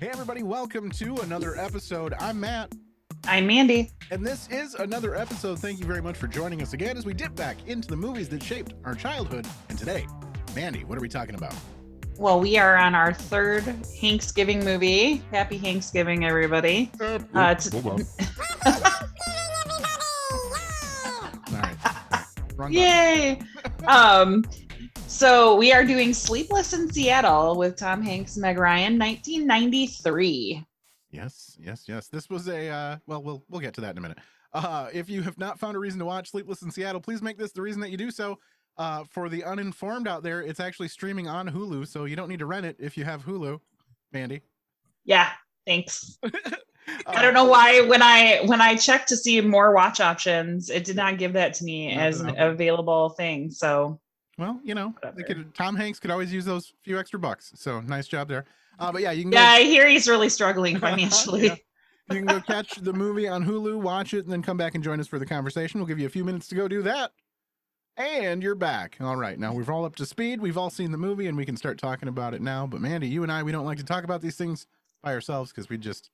Hey, everybody, welcome to another episode. I'm Matt, I'm Mandy. and this is another episode. Thank you very much for joining us again as we dip back into the movies that shaped our childhood. And today, Mandy, what are we talking about? Well, we are on our third Thanksgiving movie. Happy Thanksgiving, everybody. Uh, it's- Hold on. All right. Wrong. Yay! um, so we are doing Sleepless in Seattle with Tom Hanks Meg Ryan, 1993. Yes, yes, yes. This was a uh well we'll we'll get to that in a minute. Uh if you have not found a reason to watch Sleepless in Seattle, please make this the reason that you do so. Uh for the uninformed out there, it's actually streaming on Hulu, so you don't need to rent it if you have Hulu. Mandy. Yeah, thanks. I don't know why when I when I checked to see more watch options, it did not give that to me as an available thing. So Well, you know, they could Tom Hanks could always use those few extra bucks. So nice job there. Uh but yeah, you can go yeah, I hear he's really struggling financially. Yeah. you can go catch the movie on Hulu, watch it, and then come back and join us for the conversation. We'll give you a few minutes to go do that. And you're back. All right. Now we're all up to speed. We've all seen the movie and we can start talking about it now. But Mandy, you and I, we don't like to talk about these things by ourselves because we just,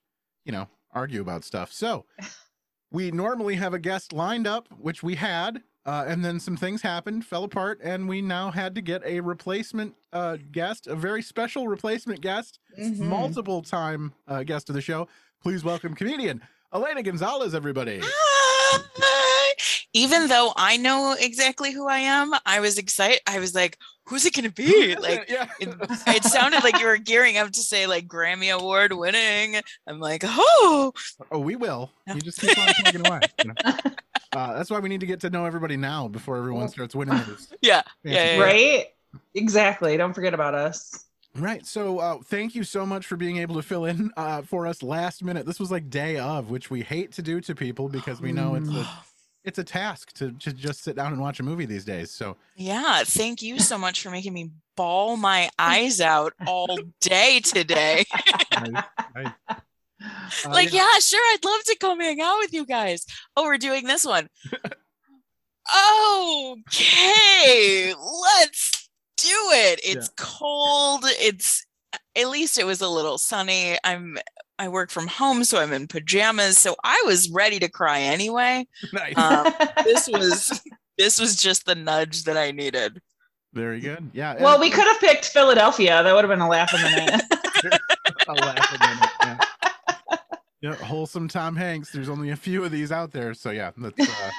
you know, argue about stuff. So we normally have a guest lined up, which we had. Uh, and then some things happened, fell apart, and we now had to get a replacement uh, guest, a very special replacement guest Mhm. multiple time uh, guest of the show. Please welcome comedian Elena Gonzalez, everybody. Hi. Even though I know exactly who I am, I was excited. I was like, who's it going to be? Like, yeah. it, it sounded like you were gearing up to say, like, Grammy Award winning. I'm like, oh, oh, we will. You just keep on plugging away. you know? Uh, that's why we need to get to know everybody now before everyone starts winning those. yeah. fancy Yeah, yeah, right? Exactly. Don't forget about us. Right. So, uh, thank you so much for being able to fill in uh, for us last minute. This was like day of, which we hate to do to people because we know it's a it's a task to, to just sit down and watch a movie these days. So, Yeah. Thank you so much for making me bawl my eyes out all day today. nice, nice. Uh, like, yeah, sure, I'd love to come hang out with you guys. Oh, we're doing this one. okay, let's do it. It's cold. It's at least it was a little sunny. I'm I work from home, so I'm in pajamas. So I was ready to cry anyway. nice. Um, this was this was just the nudge that I needed. Very good. Yeah. well, and- we could have picked Philadelphia. That would have been a laugh in the minute. I'll laugh a minute. Yeah. yeah, wholesome Tom Hanks. There's only a few of these out there, so yeah. That's, uh,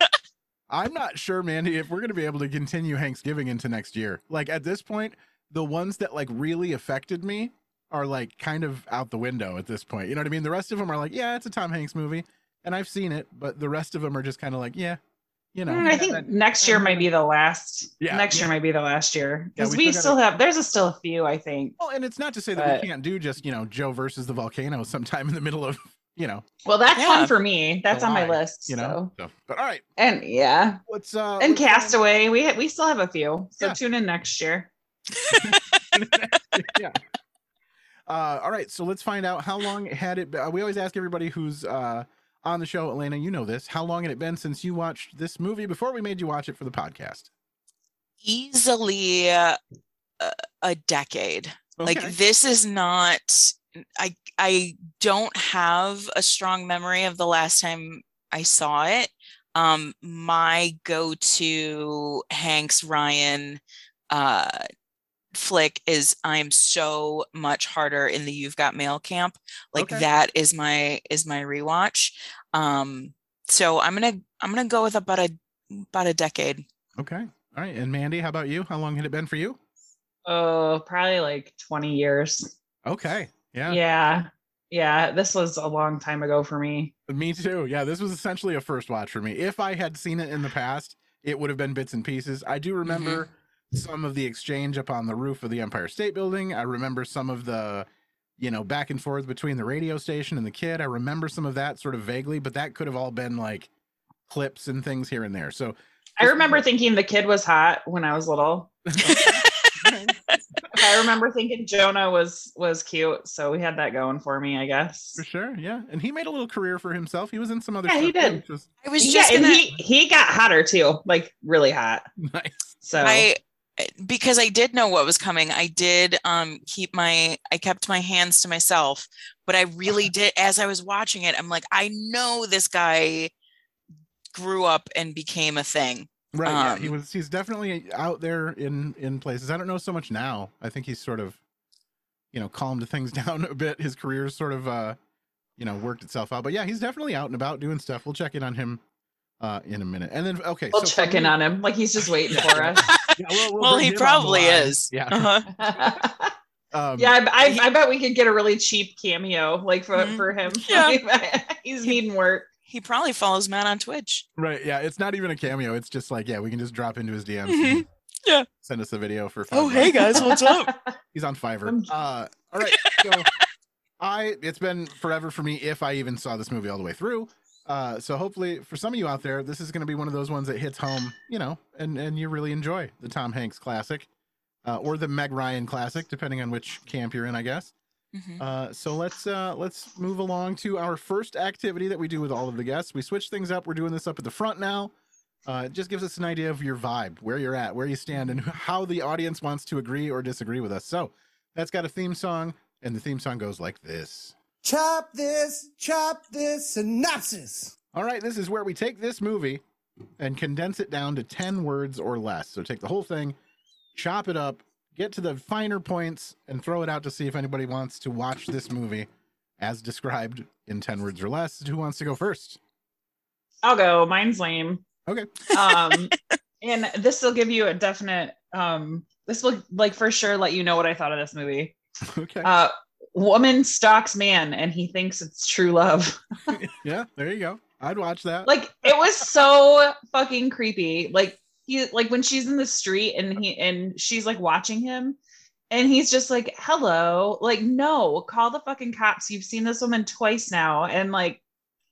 I'm not sure, Mandy, if we're going to be able to continue Thanksgiving into next year. Like at this point, the ones that like really affected me are like kind of out the window at this point. You know what I mean? The rest of them are like, yeah, it's a Tom Hanks movie, and I've seen it, but the rest of them are just kind of like, yeah, you know. Mm, I think next year might be the last. Yeah, next yeah. year might be the last year because we we, still still have. There's a, still a few, I think. Well, and it's not to say that But- we can't do just you know Joe versus the volcano sometime in the middle of you know Well, that's Yeah. one for me. That's on my list. you know. so. So, but all right, And yeah, let's uh and uh, Castaway. We ha- we still have a few. So Yeah. tune in next year. yeah. Uh, all right, so let's find out how long had it. Been, we always ask everybody who's uh, on the show, Elena. You know this. How long had it been since you watched this movie before we made you watch it for the podcast? Easily uh, a, a decade. like this is not i i don't have a strong memory of the last time i saw it um my go-to hanks ryan uh flick is i'm so much harder in the you've got mail camp like Okay. that is my is my rewatch um so i'm gonna i'm gonna go with about a about a decade Okay. All right. And Mandy, how about you? How long had it been for you? Oh, probably like 20 years. Okay. Yeah. Yeah. Yeah. This was a long time ago for me. Me too. Yeah. This was essentially a first watch for me. If I had seen it in the past, it would have been bits and pieces. I do remember some of the exchange up on the roof of the Empire State Building. I remember some of the, you know, back and forth between the radio station and the kid. I remember some of that sort of vaguely, but that could have all been like clips and things here and there. So I remember thinking the kid was hot when I was little. I remember thinking Jonah was was cute, so we had that going for me, I guess. for sure, yeah. And he made a little career for himself. He was in some other Yeah, he did. which was I was Yeah, just and gonna. he he got hotter too, like really hot. nice. So I because I did know what was coming, I did um keep my I kept my hands to myself, but I really did as I was watching it, I'm like, I know this guy grew up and became a thing. Right. yeah, he Um, was. He's definitely out there in in places. I don't know so much now. I think he's sort of, you know, calmed things down a bit. His career's sort of, uh, you know, worked itself out. But yeah, he's definitely out and about doing stuff. We'll check in on him, uh, in a minute. And then okay, We'll so check in me- on him like he's just waiting for us. Yeah, we'll- we'll well, he him on the probably is. Yeah. Uh-huh. Um, yeah, I, I, I bet we could get a really cheap cameo like for, Mhm. for him. Yeah. he's needing work. He probably follows Matt on Twitch. Right. Yeah. It's not even a cameo. It's just like, yeah, we can just drop into his DMs. Mhm. Yeah. Send us a video for. five Oh, bucks. hey guys, what's up? He's on Fiverr. Uh, all right. So I, it's been forever for me if I even saw this movie all the way through. Uh, so hopefully for some of you out there, this is going to be one of those ones that hits home, you know, and and you really enjoy the Tom Hanks classic, uh, or the Meg Ryan classic, depending on which camp you're in, I guess. Mhm. Uh, so let's uh, let's move along to our first activity that we do with all of the guests. We switch things up. We're doing this up at the front now. Uh, it just gives us an idea of your vibe, where you're at, where you stand, and how the audience wants to agree or disagree with us. So that's got a theme song, and the theme song goes like this. Chop this, chop this synopsis. All right, this is where we take this movie and condense it down to 10 words or less. So take the whole thing, chop it up, get to the finer points, and throw it out to see if anybody wants to watch this movie as described in 10 words or less. Who wants to go first? I'll go. Mine's lame. Okay. Um, and this will give you a definite. Um, this will like for sure let you know what I thought of this movie. Okay. Uh, woman stalks man, and he thinks it's true love. yeah, there you go. I'd watch that. like it was so fucking creepy. Like he like when she's in the street and he and she's like watching him and he's just like, "Hello." Like, "No, call the fucking cops. You've seen this woman twice now." And like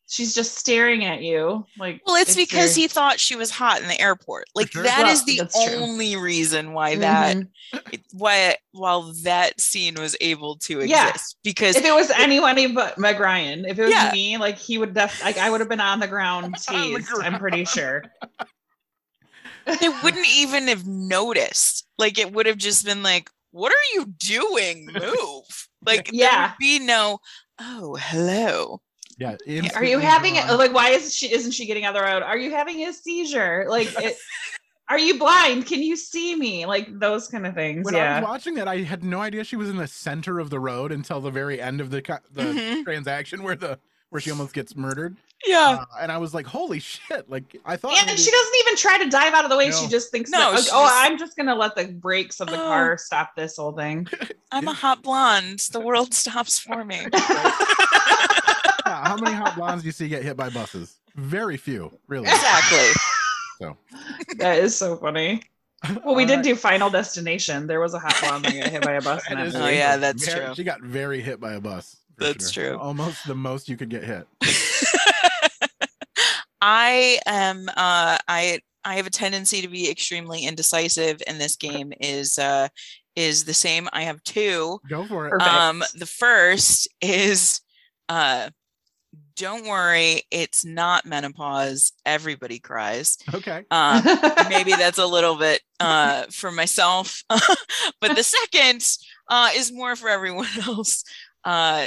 she's just staring at you. Like Well, it's, because very- he thought she was hot in the airport. Like sure. that is Well, the that's true. only reason why that Mhm. it- why while that scene was able to Yeah. exist because if it was anyone but Meg Ryan, if it was Yeah. me, like he would def like I would have been on the ground On the tased. I'm pretty sure. they wouldn't even have noticed. Like it would have just been like, "What are you doing? Move!" Like there Yeah. would be no, "Oh, hello." Yeah. Are you having it? Like, why is she? Isn't she getting out of the road? Are you having a seizure? Like, it, are you blind? Can you see me? Like those kind of things. When I was watching that, I had no idea she was in the center of the road until the very end of the co- the Mhm. transaction where the where she almost gets murdered. Yeah. Uh, and I was like, "Holy shit!" Like I thought. and maybe- she doesn't even try to dive out of the way. She just thinks, No, that, like, oh, I'm just gonna let the brakes of the Oh. car stop this whole thing. I'm a hot blonde. The world stops for me. Yeah, how many hot blondes do you see get hit by buses? Very few, really. exactly. So that is so funny. Well, we All did right. do Final Destination. There was a hot blonde that got hit by a bus. in That that is Oh, movie. yeah, that's Very- true. She got very hit by a bus. That's sure. true. Almost the most you could get hit. I am uh I I have a tendency to be extremely indecisive and this game is uh is the same. I have two. Go for it. Perfect. Um the first is uh don't worry, it's not menopause. Everybody cries. Okay. Um maybe that's a little bit uh for myself. but the second uh is more for everyone else. Uh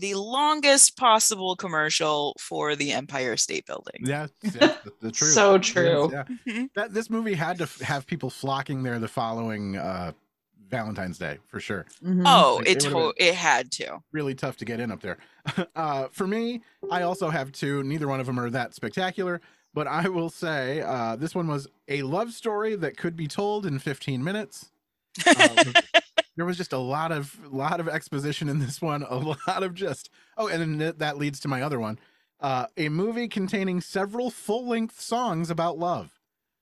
the longest possible commercial for the Empire State Building. Yeah, yeah the, the truth. So true. yeah. Mhm. That this movie had to f- have people flocking there the following uh, Valentine's Day for sure. Mhm. Oh, Like, it it to- it had to. Really tough to get in up there. uh, for me, I also have two. Neither one of them are that spectacular, but I will say uh, this one was a love story that could be told in 15 minutes. Uh, there was just a lot of lot of exposition in this one a lot of just oh and then th- that leads to my other one uh a movie containing several full-length songs about love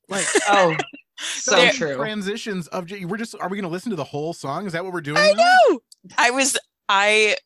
like Oh, so There- true. transitions of j- we're just are we gonna listen to the whole song is that what we're doing I now? know. I was I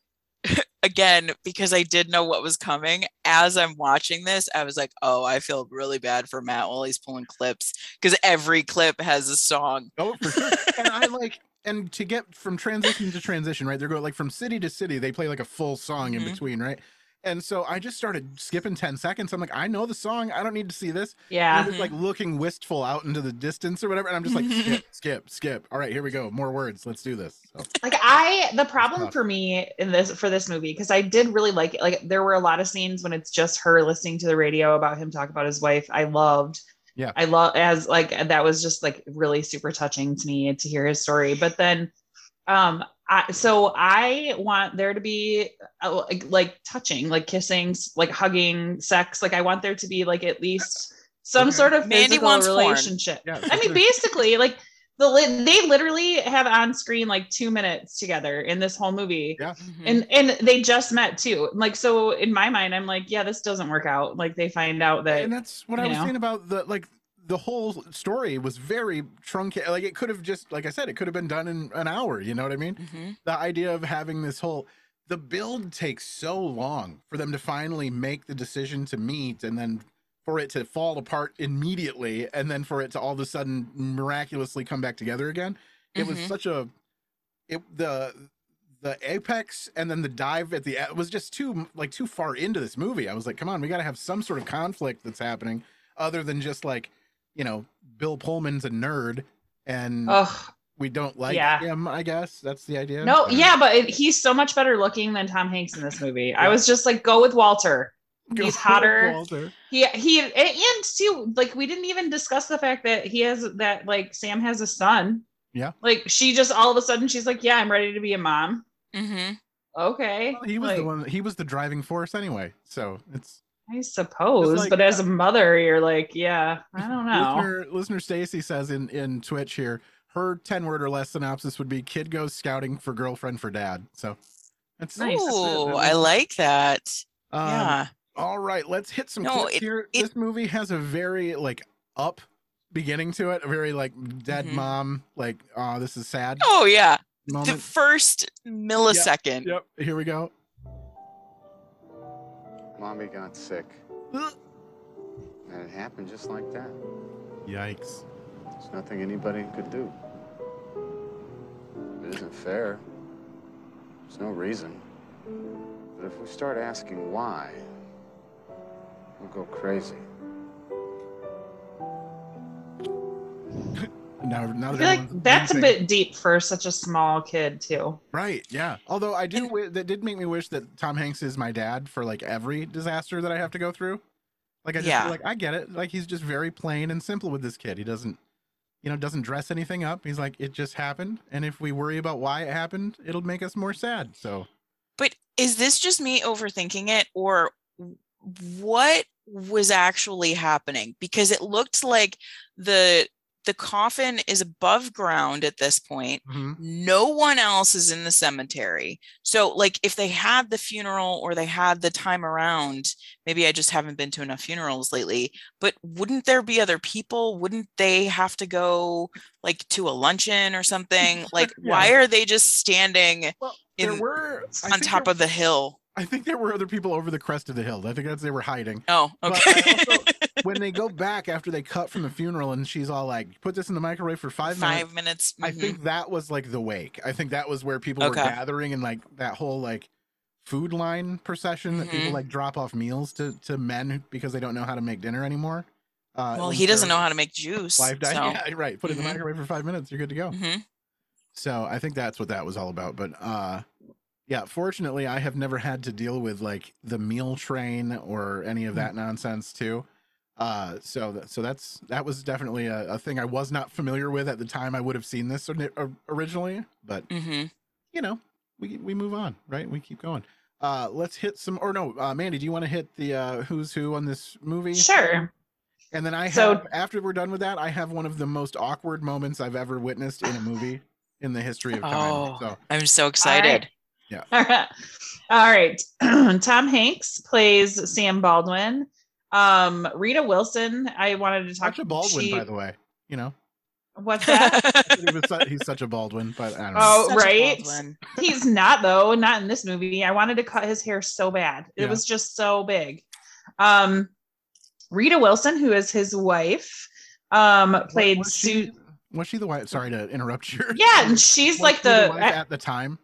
again because I did know what was coming as I'm watching this. I was like, "Oh, I feel really bad for Matt while he's pulling clips because every clip has a song." oh for sure and i like and to get from transition to transition right they're going like from city to city they play like a full song in Mhm. between right And so I just started skipping 10 seconds. I'm like, I know the song. I don't need to see this. And Yeah. I'm just like looking wistful out into the distance or whatever. And I'm just like, skip, skip, skip. All right, here we go. More words. Let's do this. So, like i the problem for me in this for this movie because i did really like it like there were a lot of scenes when it's just her listening to the radio about him talk about his wife i loved Yeah. i love as like that was just like really super touching to me to hear his story but then um I, so i want there to be uh, like, like touching like kissing like hugging sex like i want there to be like at least some Okay. sort of Mandy physical wants relationship yeah. I mean, basically, like the li- they literally have on screen like two minutes together in this whole movie, Yeah. Mhm. and and they just met too. Like, so in my mind, I'm like, yeah, this doesn't work out. Like, they find out that and that's what I was know. saying about the like the whole story was very truncated. Like it could have just, like I said, it could have been done in an hour. You know what I mean? Mhm. The idea of having this whole the build takes so long for them to finally make the decision to meet and then for it to fall apart immediately and then for it to all of a sudden miraculously come back together again. It was Mhm. such a it the the apex and then the dive at the it was just too like too far into this movie. I was like, come on, we got to have some sort of conflict that's happening other than just like, you know, Bill Pullman's a nerd and oh we don't like Yeah. him. I guess that's the idea. no, Or- yeah, but it, he's so much better looking than Tom Hanks in this movie. I was just like, go with Walter. Go He's hotter. Walter. He he, and, and too, like we didn't even discuss the fact that he has that like Sam has a son. Yeah. Like she just all of a sudden she's like, yeah, I'm ready to be a mom. Mhm. Okay. Well, he was like, the one. He was the driving force anyway. So it's I suppose, like- but as a mother, you're like, yeah, I don't know. listener. Listener Stacy says in in Twitch here, her ten word or less synopsis would be: kid goes scouting for girlfriend for dad. So that's Nice. That's Ooh. I like that. Um, yeah. All right, let's hit some No, clips it- here. it- this movie has a very like up beginning to it, a very like dead Mhm. mom, like oh this is sad Oh yeah. The first millisecond. Yep, here we go. Mommy got sick, and it happened just like that. Yikes. There's nothing anybody could do. It isn't fair. There's no reason. But if we start asking why, we'll go crazy. Now, now I feel like everyone's that's a bit deep for such a small kid too. right. Yeah. Although I do, And- wi- that did make me wish that Tom Hanks is my dad for like every disaster that I have to go through. Like I just Yeah. feel like I get it. Like he's just very plain and simple with this kid. He doesn't, you know, doesn't dress anything up. He's like, it just happened, and if we worry about why it happened, it'll make us more sad. So But is this just me overthinking it or what was actually happening? Because it looked like the the coffin is above ground at this point. mhm. No one else is in the cemetery. So like if they had the funeral or they had the time around, maybe I just haven't been to enough funerals lately, but wouldn't there be other people? Wouldn't they have to go like to a luncheon or something? Like Yeah. why are they just standing well, there were I on top there- of the hill? I think there were other people over the crest of the hill. I think that's they were hiding. Oh, But okay. I also- when they go back after they cut from the funeral and she's all like, "Put this in the microwave for five, minutes." Five minutes. I mhm. think that was like the wake. I think that was where people were gathering and like that whole like food line procession that people Mhm. like drop off meals to to men because they don't know how to make dinner anymore. Uh, Well, he doesn't know how to make juice. So- Yeah, right. Put it in the Mhm. microwave for five minutes. You're good to go. Mhm. So I think that's what that was all about. But uh yeah, fortunately I have never had to deal with like the meal train or any of that nonsense too. Uh so that, so that's that was definitely a, a thing I was not familiar with at the time I would have seen this originally, but Mhm. you know, we we move on, right? We keep going. Uh let's hit some or no, uh Mandy, do you want to hit the uh who's who on this movie? Sure. And then I have So- after we're done with that, I have one of the most awkward moments I've ever witnessed in a movie in the history of time. Oh, So I'm so excited. Yeah. All right. Tom Hanks plays Sam Baldwin. Um, Rita Wilson. I wanted to talk such a Baldwin, she- by the way. You know, What's that? he was su- he's such a Baldwin, but I don't know. Oh, Such right. He's not though, not in this movie. I wanted to cut his hair so bad. It Yeah. was just so big. Um Rita Wilson, who is his wife, um, played was Sue. she, was she the wife? Sorry to interrupt you. Yeah, and she's Was like she the, wife at the time.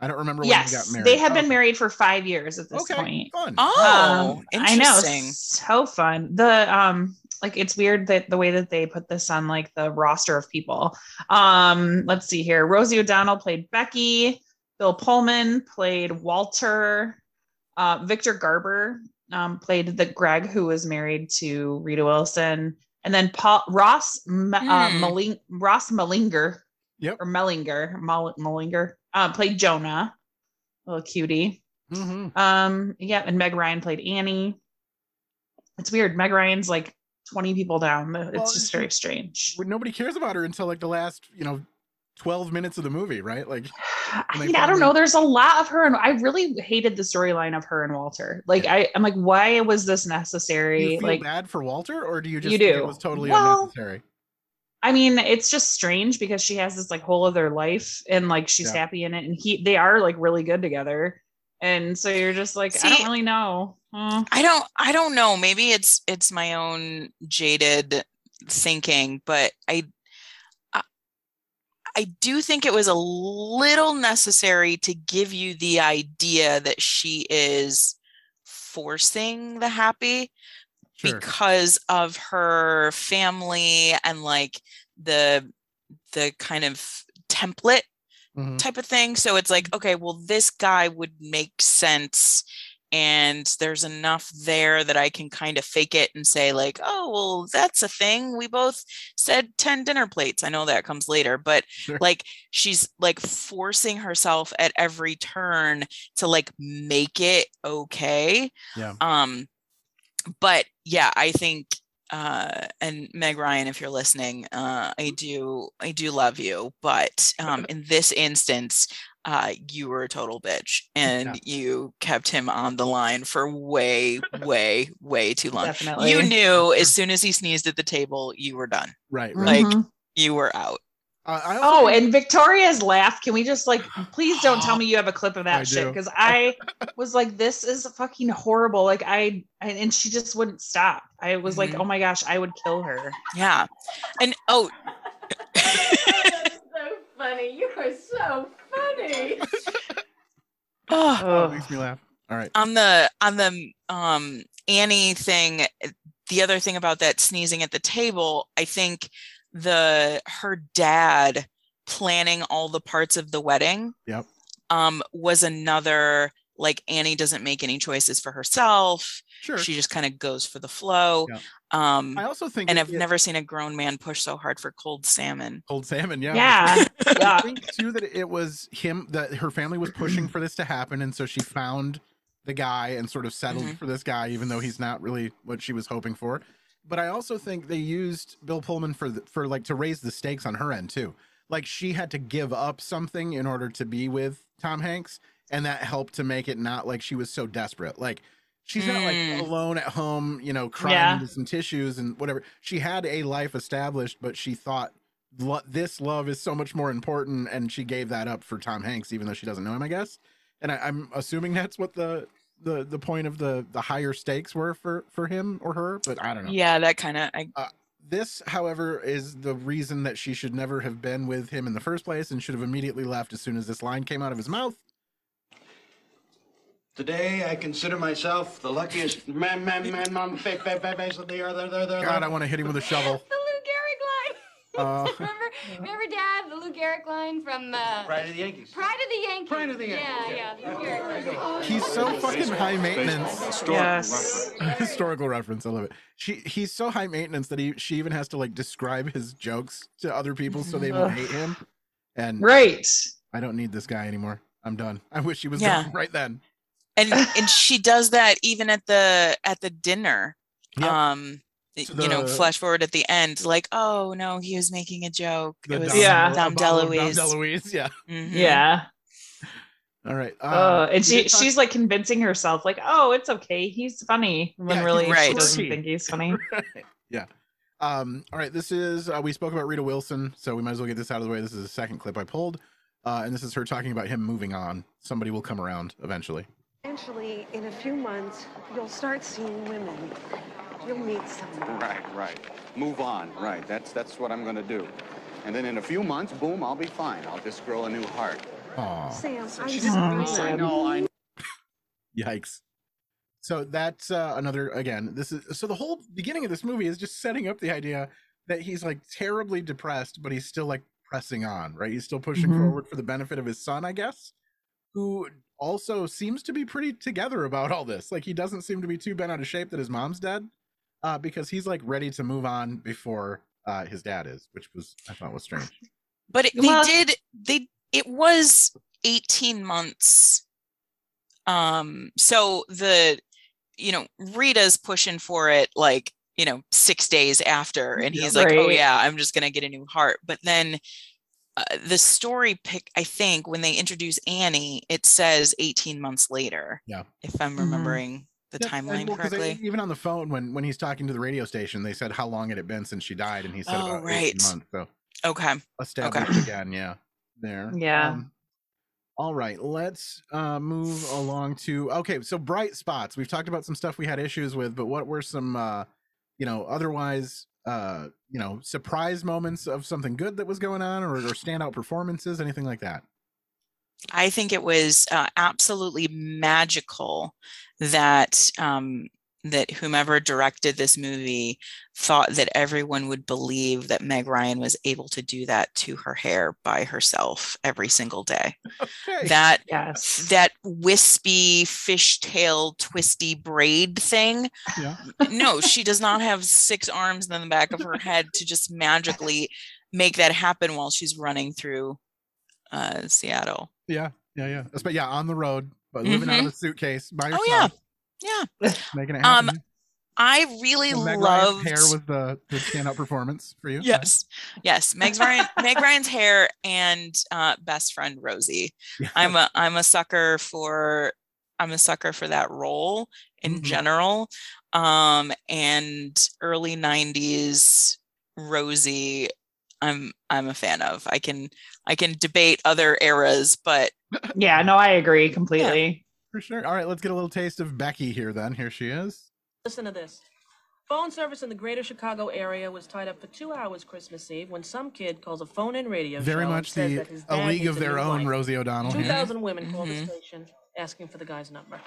I don't remember when they got Yes, married. they have been Okay. married for five years at this Okay, point. fun. Oh, Um, I know, so fun. The um, like it's weird that the way that they put this on like the roster of people. Um, let's see here. Rosie O'Donnell played Becky. Bill Pullman played Walter. Uh, Victor Garber um, played the Greg who was married to Rita Wilson, and then Paul Ross M- uh, Hmm. Maling- Ross Mellinger Yep. or Mellinger Mel- Mellinger uh, played Jonah, little cutie. hmm Um, yeah, and Meg Ryan played Annie. It's weird. Meg Ryan's like 20 people down. It's Well, just very strange. Nobody cares about her until like the last, you know, 12 minutes of the movie, right? Like, I mean, I don't know. There's a lot of her, and I really hated the storyline of her and Walter. Like, I, I'm like, why was this necessary? Like, bad for Walter or do you just You think do. it was totally Well, unnecessary? I mean, it's just strange because she has this like whole other life, and like she's Yeah. happy in it, and he, they are like really good together. And so you're just like, I don't really know. Uh, I don't I don't know. Maybe it's it's my own jaded thinking, but I I, I do think it was a little necessary to give you the idea that she is forcing the happy Sure. because of her family and like the the kind of template Mhm. type of thing. So it's like, okay, well, this guy would make sense. And there's enough there that I can kind of fake it and say, like, oh, well, that's a thing. We both said 10 dinner plates. I know that comes later, but Sure. like she's like forcing herself at every turn to like make it okay. Yeah. Um, but yeah, I think uh and Meg Ryan, if you're listening, uh I do I do love you, but um in this instance, uh you were a total bitch and you kept him on the line for way, way, way too long. definitely. You knew as soon as he sneezed at the table, you were done. Right. right. like, Mhm. You were out. Uh, I also Oh, think- and Victoria's laugh. Can we just like, please don't tell me you have a clip of that I shit? Because I was like, this is fucking horrible. Like, I, I, and she just wouldn't stop. I was like, Mhm. oh my gosh, I would kill her. Yeah. And oh That's so funny. You are so funny. oh oh, it makes me laugh. All right. on the on the um Annie thing, the other thing about that sneezing at the table, I think the her dad planning all the parts of the wedding Yep. um was another like Annie doesn't make any choices for herself. Sure. She just kind of goes for the flow. Yeah. Um I also think and it- I've it- never seen a grown man push so hard for cold salmon. cold salmon. Yeah. Yeah. I think too that it was him that her family was pushing for this to happen, and so she found the guy and sort of settled Mhm. for this guy, even though he's not really what she was hoping for. But I also think they used Bill Pullman for the, for like to raise the stakes on her end too. Like she had to give up something in order to be with Tom Hanks, and that helped to make it not like she was so desperate. Like she's not like Mm. alone at home, you know, crying Yeah. into some tissues and whatever. She had a life established, but she thought this love is so much more important, and she gave that up for Tom Hanks, even though she doesn't know him, I guess. And I, I'm assuming that's what the the the point of the the higher stakes were for for him or her, but I don't know. Yeah, that kind of I This, however, is the reason that she should never have been with him in the first place, and should have immediately left as soon as this line came out of his mouth. Today, I consider myself the luckiest man, man, man, man, face, face, face, face of the earth. There, there, there, God, I want to hit him with a shovel. Uh, remember, remember, Dad, the Lou Gehrig line from uh, Pride of the Yankees. Pride of the Yankees. Pride of the Yankees, Yeah, yeah. Lou Gehrig. He's so fucking high maintenance. Yes. Historical reference, I love it. She he's so high maintenance that he she even has to like describe his jokes to other people so they won't hate him. And Right. I don't need this guy anymore. I'm done. I wish he was Yeah. gone right then. and and she does that even at the at the dinner Yep. um To you know flash forward at the end like oh no he was making a joke it was Dom- Yeah. Dom a DeLuise. Dom DeLuise, Yeah. Mhm. Yeah. All right. Um, Uh, and she talk- she's like convincing herself, like, oh, it's okay. He's funny. When Yeah, really right. she doesn't think he's funny. yeah. Um, all right, this is uh, we spoke about Rita Wilson, so we might as well get this out of the way. This is the second clip I pulled. Uh, and this is her talking about him moving on. Somebody will come around eventually. Eventually, in a few months, you'll start seeing women. You'll meet someone. Right, right. Move on. Right. That's that's what I'm going to do. And then in a few months, boom, I'll be fine. I'll just grow a new heart. Aw. Sam, I She just didn't really know. I know. I know. Yikes. So that's uh, another again. This is so the whole beginning of this movie is just setting up the idea that he's like terribly depressed, but he's still like pressing on, right? He's still pushing Mhm. forward for the benefit of his son, I guess, who also seems to be pretty together about all this. Like he doesn't seem to be too bent out of shape that his mom's dead, uh, because he's like ready to move on before uh, his dad is, which was I thought was strange. But it, Well- they did they it was 18 months. Um so the you know Rita's pushing for it like you know 6 days after and Yeah. he's like oh yeah I'm just going to get a new heart but then uh, the story pick I think when they introduce Annie it says 18 months later. Yeah. If I'm Mhm. remembering the Yeah, and timeline well, 'cause they- even on the phone when when he's talking to the radio station, they said how long had it been since she died, and he said Oh, about 18 right. months. So Okay. established again, yeah. There. Yeah. Um, all right, let's uh, move along to okay. So bright spots. We've talked about some stuff we had issues with, but what were some, uh, you know, otherwise, uh, you know, surprise moments of something good that was going on, or, or standout performances, anything like that? I think it was uh, absolutely magical that um, that whomever directed this movie thought that everyone would believe that Meg Ryan was able to do that to her hair by herself every single day. Okay. That Yes. that wispy fishtail twisty braid thing. Yeah. No, she does not have six arms in the back of her head to just magically make that happen while she's running through uh, Seattle. Yeah, yeah, yeah. But yeah, on the road, but living out of a suitcase by yourself, Oh yeah. Yeah. making it Um. I really So Meg Ryan's hair was the, the standout performance for you. Yes. Yes. Meg Ryan Meg Ryan's hair and uh best friend Rosie. Yeah. I'm a I'm a sucker for I'm a sucker for that role in Mhm. general. Um and early 90s Rosie I'm I'm a fan of. I can I can debate other eras, but Yeah, no, I agree completely. for sure. All right, let's get a little taste of Becky here. Then here she is. Listen to this. Phone service in the greater Chicago area was tied up for two hours Christmas Eve when some kid calls a phone in radio Very show and much says the that his a league of their own. wife. Rosie O'Donnell. Two here. thousand women called Mhm. the station asking for the guy's number.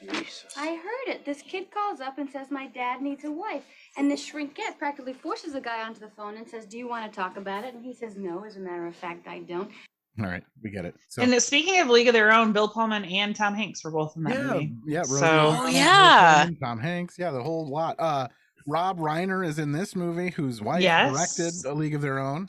Jesus. I heard it. This kid calls up and says my dad needs a wife. And this shrinkette practically forces the guy onto the phone and says, Do you want to talk about it? And he says, No, as a matter of fact, I don't. All right, we get it. So And speaking of League of Their Own, Bill Pullman and Tom Hanks were both in that yeah, movie. yeah, Rosie So- Oh, yeah. Pullman, Tom Hanks, yeah, the whole lot. Uh, Rob Reiner is in this movie, whose wife Yes. directed A League of Their Own.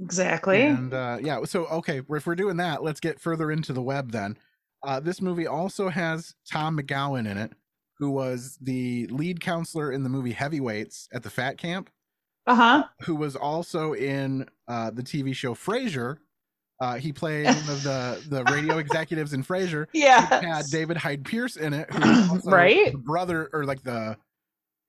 Exactly. And uh, yeah, so okay, if we're doing that, let's get further into the web then. Uh, this movie also has Tom McGowan in it, who was the lead counselor in the movie Heavyweights at the Fat Camp, Uh huh. who was also in uh, the TV show Frasier. Uh, he played one of the the radio executives in Frasier. Yeah. Had David Hyde Pierce in it, who also Right. the brother or like the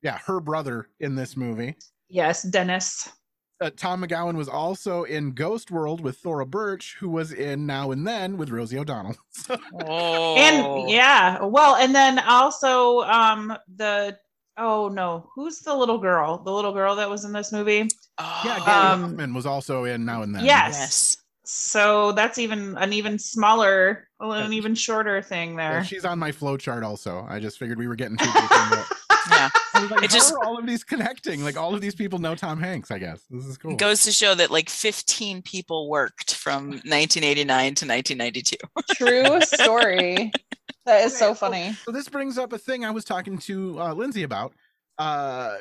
yeah her brother in this movie. Yes, Dennis. Uh, Tom McGowan was also in Ghost World with Thora Birch, who was in Now and Then with Rosie O'Donnell. oh And yeah, well, and then also um the oh no, who's the little girl? The little girl that was in this movie? yeah, Oh, Gaby Um, Hoffmann was also in Now and Then. Yes. yes. So that's even an even smaller, an even shorter thing Yeah, there. she's on my flow chart also. I just figured we were getting too deep into it. Yeah. I like, It just- all of these connecting? Like all of these people know Tom Hanks, I guess. This is cool. It goes to show that like 15 people worked from 1989 to 1992. True story. That is so Okay, so- funny. So this brings up a thing I was talking to uh, Lindsay about. Uh,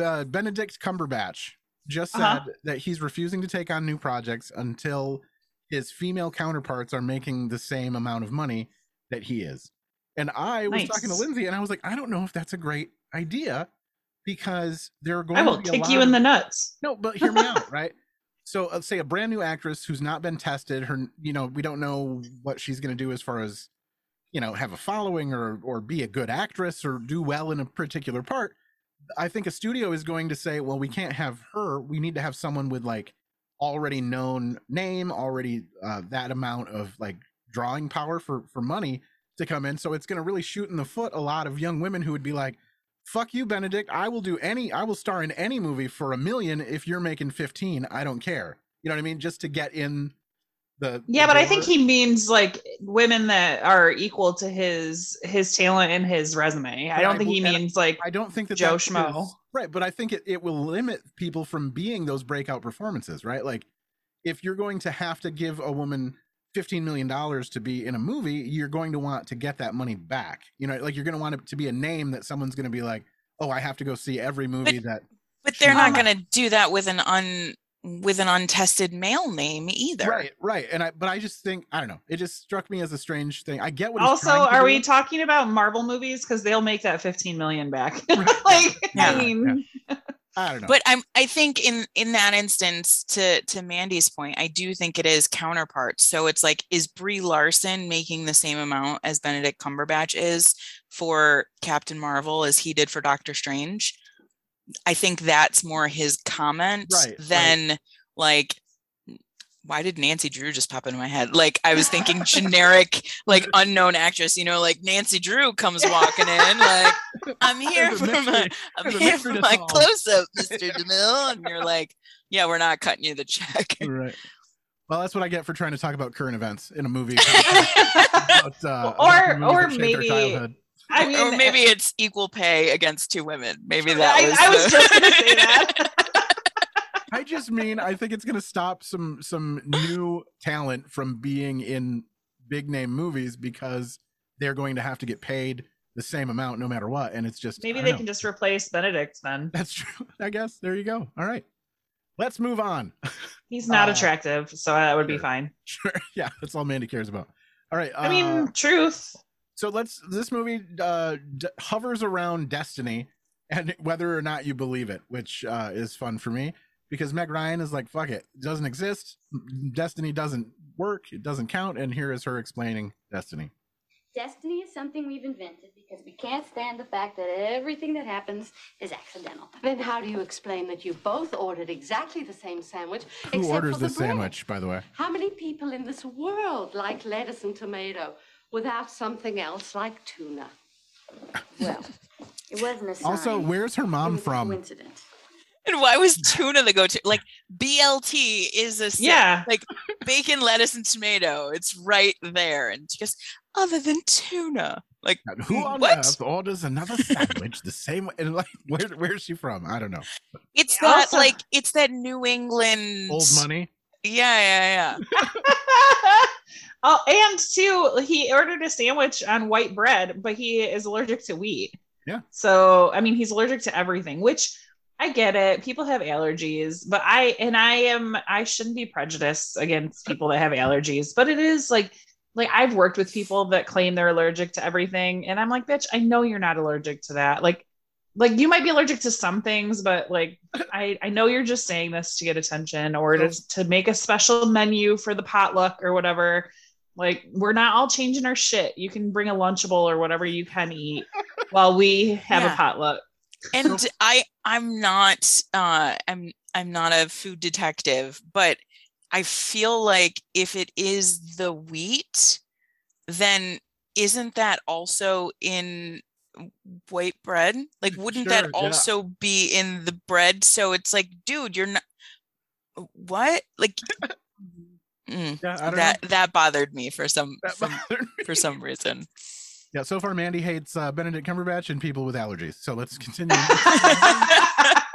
uh, Benedict Cumberbatch just said Uh-huh. that he's refusing to take on new projects until his female counterparts are making the same amount of money that he is. And I was talking to Nice. Lindsay, and I was like, I don't know if that's a great idea because there are going I will to kick you of- in the nuts. no, but hear me out, right? So, uh, say a brand new actress who's not been tested. Her, you know, we don't know what she's going to do as far as, you know, have a following or or be a good actress or do well in a particular part. I think a studio is going to say, well, we can't have her. We need to have someone with like already known name, already uh, that amount of like drawing power for for money to come in. So it's going to really shoot in the foot a lot of young women who would be like, fuck you benedict i will do any i will star in any movie for a million if you're making 15 i don't care you know what i mean just to get in The Yeah, the but I think he means like women that are equal to his his talent and his resume. I don't think he means like I don't think that Joe Schmo. is- right, but I think it, it will limit people from being those breakout performances, right? Like if you're going to have to give a woman 15 million dollars to be in a movie, you're going to want to get that money back. You know, like you're going to want it to be a name that someone's going to be like, "Oh, I have to go see every movie that But they're not going to do that with an un with an untested male name either. Right, right. And I but I just think I don't know. It just struck me as a strange thing. I get what he's also to are do. we talking about Marvel movies? Because they'll make that 15 million back. like Yeah, I mean I don't know. But I'm I think in in that instance to to Mandy's point, I do think it is counterparts. So it's like is Brie Larson making the same amount as Benedict Cumberbatch is for Captain Marvel as he did for Doctor Strange? I think that's more his comment Right, right. than like why did Nancy Drew just pop into my head? Like I was thinking generic, like unknown actress, you know, like Nancy Drew comes walking in, like I'm here There's a for my I'm here for my close up, Mr. DeMille. And you're like, yeah, we're not cutting you the check. right. Well, that's what I get for trying to talk about current events in a movie. about, uh, Or- about or that shaped our maybe- I mean or maybe it's equal pay against two women. Maybe that I, was I was the- just gonna say that. I just mean I think it's going to stop some some new talent from being in big name movies because they're going to have to get paid the same amount no matter what, and it's just Maybe they don't can just replace Benedict then. That's true. I guess there you go. All right, let's move on. He's not Uh, attractive, so that would be fine. Sure. Yeah, that's all Mandy cares about. All right. I mean, uh, truth. so let's. This movie uh, d- hovers around destiny and whether or not you believe it, which uh, is fun for me because Meg Ryan is like, "Fuck it, it doesn't exist. Destiny doesn't work. It doesn't count." And here is her explaining destiny. Destiny is something we've invented because we can't stand the fact that everything that happens is accidental. Then how do you explain that you both ordered exactly the same sandwich? Who except orders for the this bread? sandwich, by the way? How many people in this world like lettuce and tomato without something else like tuna? Well, it wasn't a sign. Also, where's her it mom was a from? coincidence. And why was tuna the go-to? Like BLT is a sa- Yeah. like bacon, lettuce, and tomato. It's right there. And just other than tuna. Like And Who on what? earth orders another sandwich the same way? And like, where where's she from? I don't know. It's that Also- like it's that New England Old money. Yeah, yeah, yeah. oh, and too, he ordered a sandwich on white bread, but he is allergic to wheat. Yeah. So, I mean, he's allergic to everything, which I get it. People have allergies, but I, and I am, I shouldn't be prejudiced against people that have allergies, but it is like, like I've worked with people that claim they're allergic to everything. And I'm like, bitch, I know you're not allergic to that. Like, like you might be allergic to some things, but like I, I know you're just saying this to get attention or to, to make a special menu for the potluck or whatever. Like we're not all changing our shit. You can bring a lunchable or whatever you can eat while we have Yeah. a potluck. And i i'm not uh i'm i'm not a food detective but i feel like if it is the wheat then isn't that also in white bread? Like wouldn't Sure, that yeah. also be in the bread? So it's like dude you're not what? Like mm, Yeah, I don't that that bothered me for some That for, me. for some reason Yeah, so far Mandy hates uh, Benedict Cumberbatch and people with allergies. So let's continue.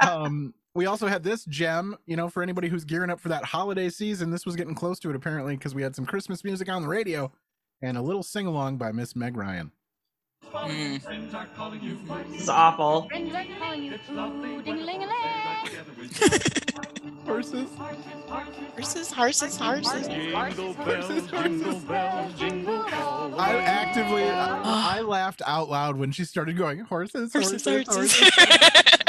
um, we also had this gem, you know, for anybody who's gearing up for that holiday season. This was getting close to it apparently because we had some Christmas music on the radio and a little sing along by Miss Meg Ryan. Mm. This is awful. Friends are calling you ooh, ding-a-ling-a-ling. Horses. horses horses horses I actively, I, I laughed out loud when she started going horses, horses, horses horses. horses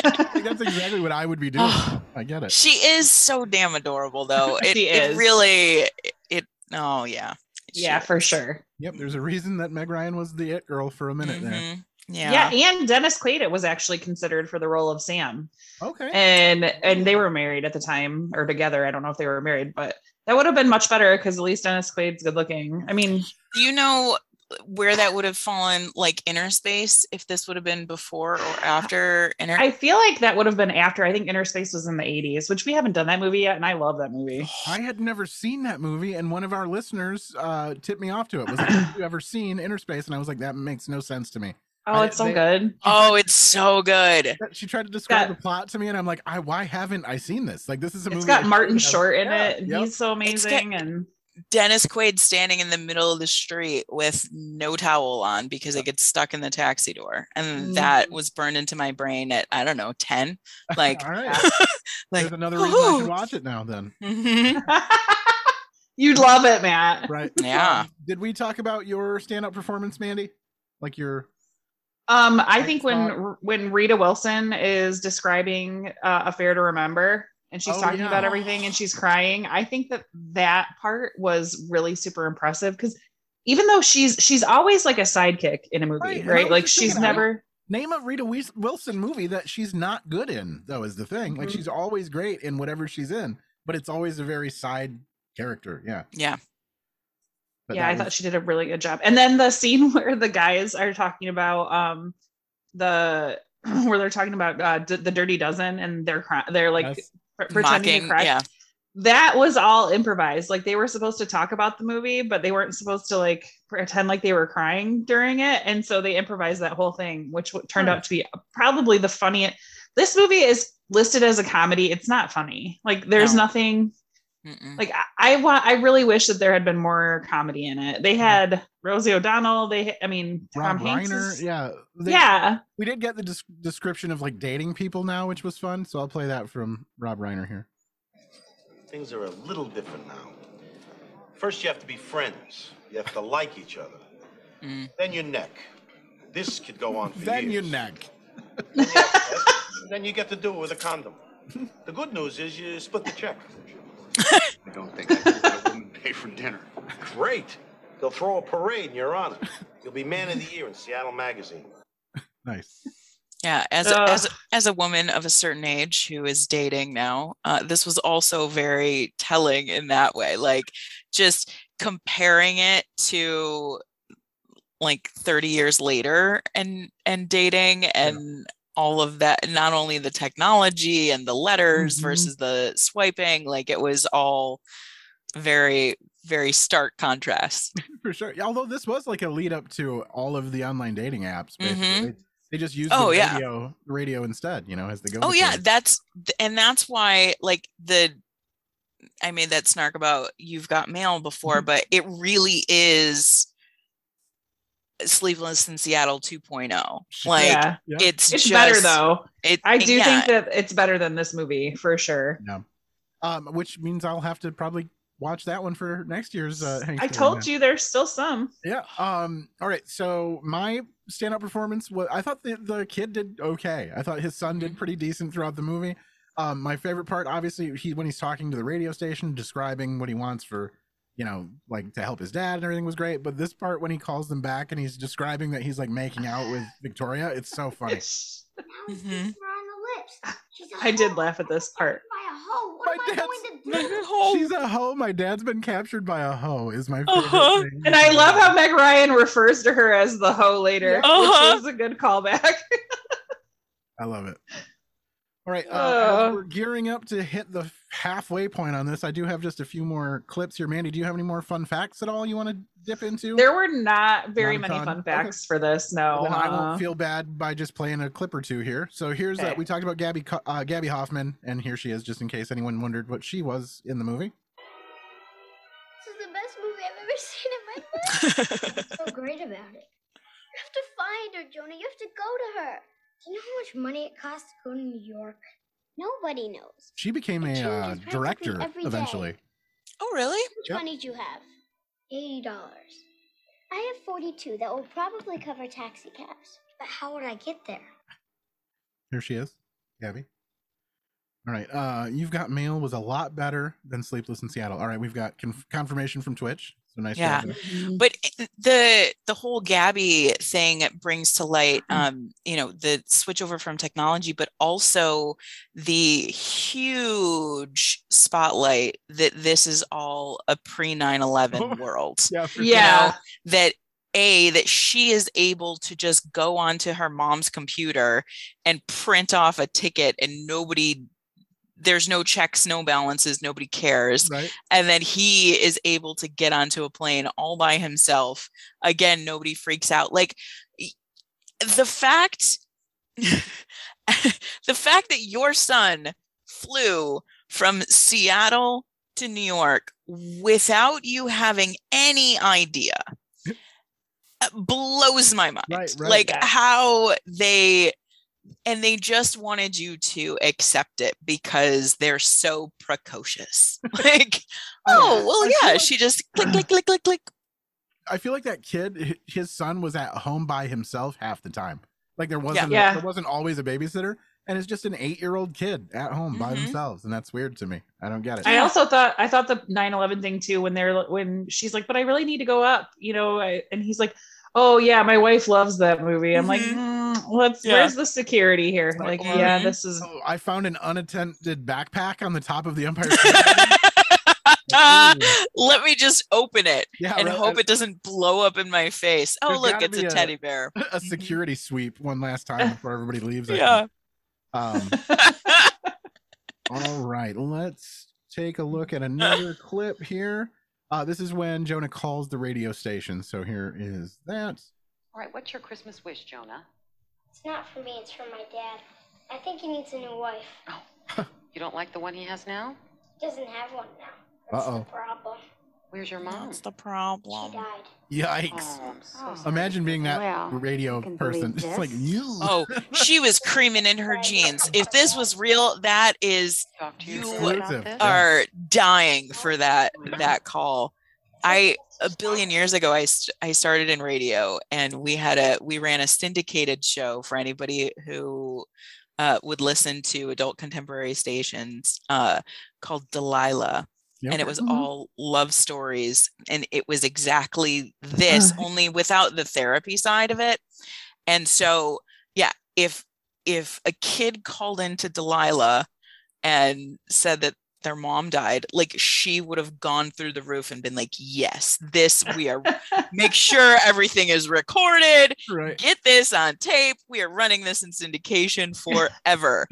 that's exactly what I would be doing. Oh. I get it. She is so damn adorable, though. It, She it is. really, it. Oh yeah. Yeah, She- for sure. Yep, there's a reason that Meg Ryan was the it girl for a minute there. Mm-hmm. Yeah. Yeah. and Dennis Quaid it was actually considered for the role of Sam. Okay. And and they were married at the time or together. I don't know if they were married, but that would have been much better because at least Dennis Quaid's good looking. I mean, Do you know where that would have fallen like Innerspace if this would have been before or after inner I feel like that would have been after. I think Innerspace was in the 80s, which we haven't done that movie yet, and I love that movie. I had never seen that movie, and one of our listeners uh, tipped me off to it. Was like, "Have you ever seen Innerspace? And I was like, that makes no sense to me. Oh, I- it's so they- good. oh it's so good She tried to describe got- the plot to me, and I'm like, I why haven't I seen this? Like, this is a movie. It's got Martin Short in Yeah, it. yep. He's so amazing. and dennis quaid standing in the middle of the street with no towel on because it gets stuck in the taxi door and that was burned into my brain at i don't know 10 like All right. like There's another reason I should watch it now. Then, Mhm. you'd love it, Matt. right? Yeah. Um, did we talk about your stand-up performance, Mandy? Like your Um, I Next think when thought. when Rita Wilson is describing uh, Affair to Remember and she's Oh, talking yeah. about everything and she's crying, I think that that part was really super impressive because even though she's she's always like a sidekick in a movie, Right, right? Like she's thinking, I never name a Rita Wilson movie that she's not good in, though, is the thing. Like Mhm. she's always great in whatever she's in, but it's always a very side character. Yeah. yeah But yeah, that I thought she did a really good job. And then the scene where the guys are talking about um the where they're talking about uh, d- the Dirty Dozen and they're cry- they're like Yes. pre- pretending Mocking, to cry. yeah. That was all improvised. Like they were supposed to talk about the movie, but they weren't supposed to like pretend like they were crying during it, and so they improvised that whole thing, which w- turned Huh. out to be probably the funniest. This movie is listed as a comedy. It's not funny. Like there's No. nothing Mm-mm. like I, I want I really wish that there had been more comedy in it. They had Rosie O'Donnell, they I mean Tom Rob Hanks. Reiner. is- Yeah. they- yeah. We did get the des- description of like dating people now, which was fun. So I'll play that from Rob Reiner here. Things are a little different now. First, you have to be friends. You have to like each other. Mm. Then your neck. This could go on for Then your neck. Then you, have- then you get to do it with a condom. The good news is you split the check. I don't think I can let a woman pay for dinner. Great. They'll throw a parade and you're on it. You'll be man of the year in Seattle Magazine. Nice. Yeah, as a, as as a woman of a certain age who is dating now, uh, this was also very telling in that way. Like just comparing it to like 30 years later and and dating and all of that not only the technology and the letters Mhm. versus the swiping like it was all very very stark contrast For sure. Although this was like a lead up to all of the online dating apps. Basically. Mhm. They, they just used Oh, the yeah. radio, radio instead, you know, as the go. Oh yeah, that's and that's why like the I made that snark about you've got mail before, Mm-hmm. but it really is Sleepless in Seattle 2.0. Like yeah. Yeah. it's It's just, better though. It, I do yeah, think that it's better than this movie for sure. Yeah. Um, which means I'll have to probably watch that one for next year's. Uh, Hank I told Match. you there's still some. Yeah. Um. All right. So my stand-up performance was. I thought the the kid did okay. I thought his son did pretty decent throughout the movie. Um. My favorite part, obviously, he when he's talking to the radio station, describing what he wants for, you know, like to help his dad and everything was great. But this part when he calls them back and he's describing that he's like making out with Victoria, it's so funny. Mhm. I did laugh at this part. By a hoe. What My dad's- going to do? She's a hoe. My dad's been captured by a hoe. Is my favorite Uh-huh. thing. And I love how Meg Ryan refers to her as the hoe later, Uh-huh. which was a good callback. I love it. All right, uh, Uh. we're gearing up to hit the halfway point on this. I do have just a few more clips here. Mandy, do you have any more fun facts at all you want to dip into? there were not very Not a many ton. fun Okay. facts for this. No. Then I uh-uh. won't feel bad by just playing a clip or two here. So here's Okay. that we talked about Gaby uh, Gaby Hoffmann, and here she is, just in case anyone wondered what she was in the movie. This is the best movie I've ever seen in my life. What's so great about it? You have to find her, Jonah. You have to go to her. Do you know how much money it costs to go to New York? Nobody knows. She became a uh, director every day. eventually. Oh really? How much Yep. money do you have? Eighty dollars. I have forty-two. That will probably cover taxi cabs. But how would I get there? Here she is, Gaby. All right, uh, you've got mail was a lot better than Sleepless in Seattle. All right, we've got conf- confirmation from Twitch. So nice Yeah. job there. Mm-hmm. but eh, the the whole gaby thing brings to light mm-hmm. um you know the switch over from technology but also the huge spotlight that this is all a pre 9-11 world Yeah, for Yeah. know, that a that she is able to just go onto her mom's computer and print off a ticket and nobody there's no checks no balances nobody cares Right. and then he is able to get onto a plane all by himself again nobody freaks out like the fact the fact that your son flew from Seattle to New York without you having any idea uh, blows my mind. Right, right. Like Yeah. how they and they just wanted you to accept it because they're so precocious. Like, oh, well, I feel yeah, like- she just click, click, click, click, click. I feel like that kid, his son was at home by himself half the time. Like there wasn't Yeah. there wasn't always a babysitter, and it's just an eight year old kid at home by Mhm. themselves, and that's weird to me. I don't get it. I also thought I thought the 9/11 thing too when they're when she's like, but I really need to go up, you know, I, and he's like, oh yeah, my wife loves that movie. I'm like, Mhm. mm, what's Yeah. where's the security here? Like, or- yeah, this is Oh, I found an unattended backpack on the top of the Empire State Let me just open it Yeah, and right. hope it doesn't blow up in my face. Oh, There's look, it's a a- teddy bear. a security sweep one last time before everybody leaves. I Yeah. Um, all right, let's take a look at another clip here. Uh, this is when Jonah calls the radio station. So here is that. All right, what's your Christmas wish, Jonah? It's not for me, it's for my dad. I think he needs a new wife. Oh. You don't like the one he has now? He doesn't have one now. That's Uh-oh. the problem. Where's your mom? What's the problem. She problem? died. Yikes! Oh, so sorry. Imagine being that Well, radio person. It's like you. Oh, she was creaming in her jeans. If this was real, that is Talk to your you dad about Exclusive. this? are dying for that that call. I a billion years ago I st- I started in radio and we had a we ran a syndicated show for anybody who uh, would listen to adult contemporary stations uh, called Delilah Yep. and it was Mhm. all love stories and it was exactly this Ugh. only without the therapy side of it and so yeah if if a kid called into delilah and said that their mom died like she would have gone through the roof and been like yes this we are make sure everything is recorded right. get this on tape we are running this in syndication forever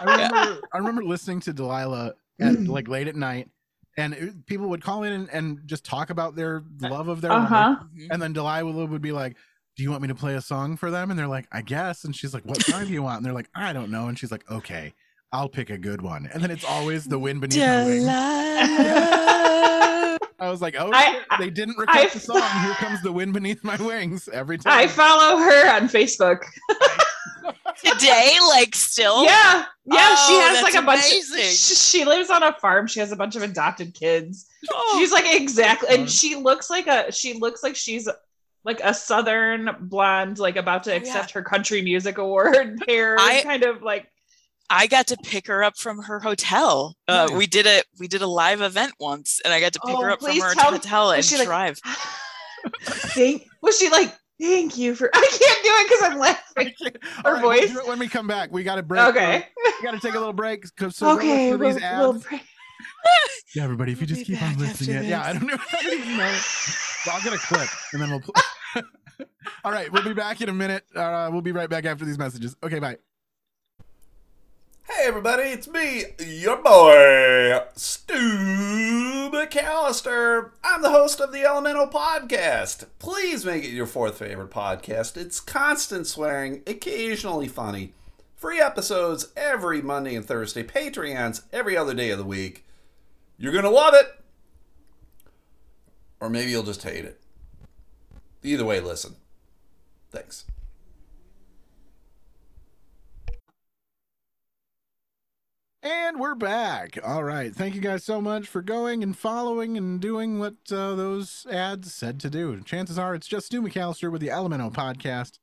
I remember I remember listening to Delilah at like late at night, and it, people would call in and, and just talk about their love of their uh-huh. Mhm. and then Delilah would be like, "Do you want me to play a song for them?" And they're like, "I guess." And she's like, "What song do you want?" And they're like, "I don't know." And she's like, "Okay, I'll pick a good one." And then it's always "The Wind Beneath My Wings." I was like, "Oh, I- shit, they didn't record I- the song." Here comes "The Wind Beneath My Wings" every time. I follow her on Facebook. today like still Yeah, yeah. she Oh, has like a bunch. amazing. Of, she, she lives on a farm. She has a bunch of adopted kids. Oh. She's like exactly, and she looks like a. She looks like she's like a southern blonde, like about to Oh, yeah. accept her country music award. Hair, I- kind of like. I got to pick her up from her hotel. Uh, Nice. we did a we did a live event once, and I got to pick Oh, her up from her tell- hotel was and she like- drive. Thank. Was she like? Thank you for. I can't do it because I'm laughing. Her right, we'll voice? do it when we come back. We got to break. Okay. We got to take a little break. 'cause- So okay. okay. We'll, these we'll break. Yeah, everybody, if you We'll just keep on listening, yeah, I don't know. I don't know. Well, I'll get a clip and then we'll. Play. All right, we'll be back in a minute. Uh, we'll be right back after these messages. Okay, bye. Hey everybody, it's me, your boy, Stu McAllister. I'm the host of the Elemental Podcast. Please make it your fourth favorite podcast. It's constant swearing, occasionally funny. Free episodes every Monday and Thursday, Patreons every other day of the week. You're gonna love it. Or maybe you'll just hate it. Either way, listen. Thanks. And we're back. All right. Thank you guys so much for going and following and doing what uh, those ads said to do. Chances are it's just Stu McAllister with the Elemento podcast.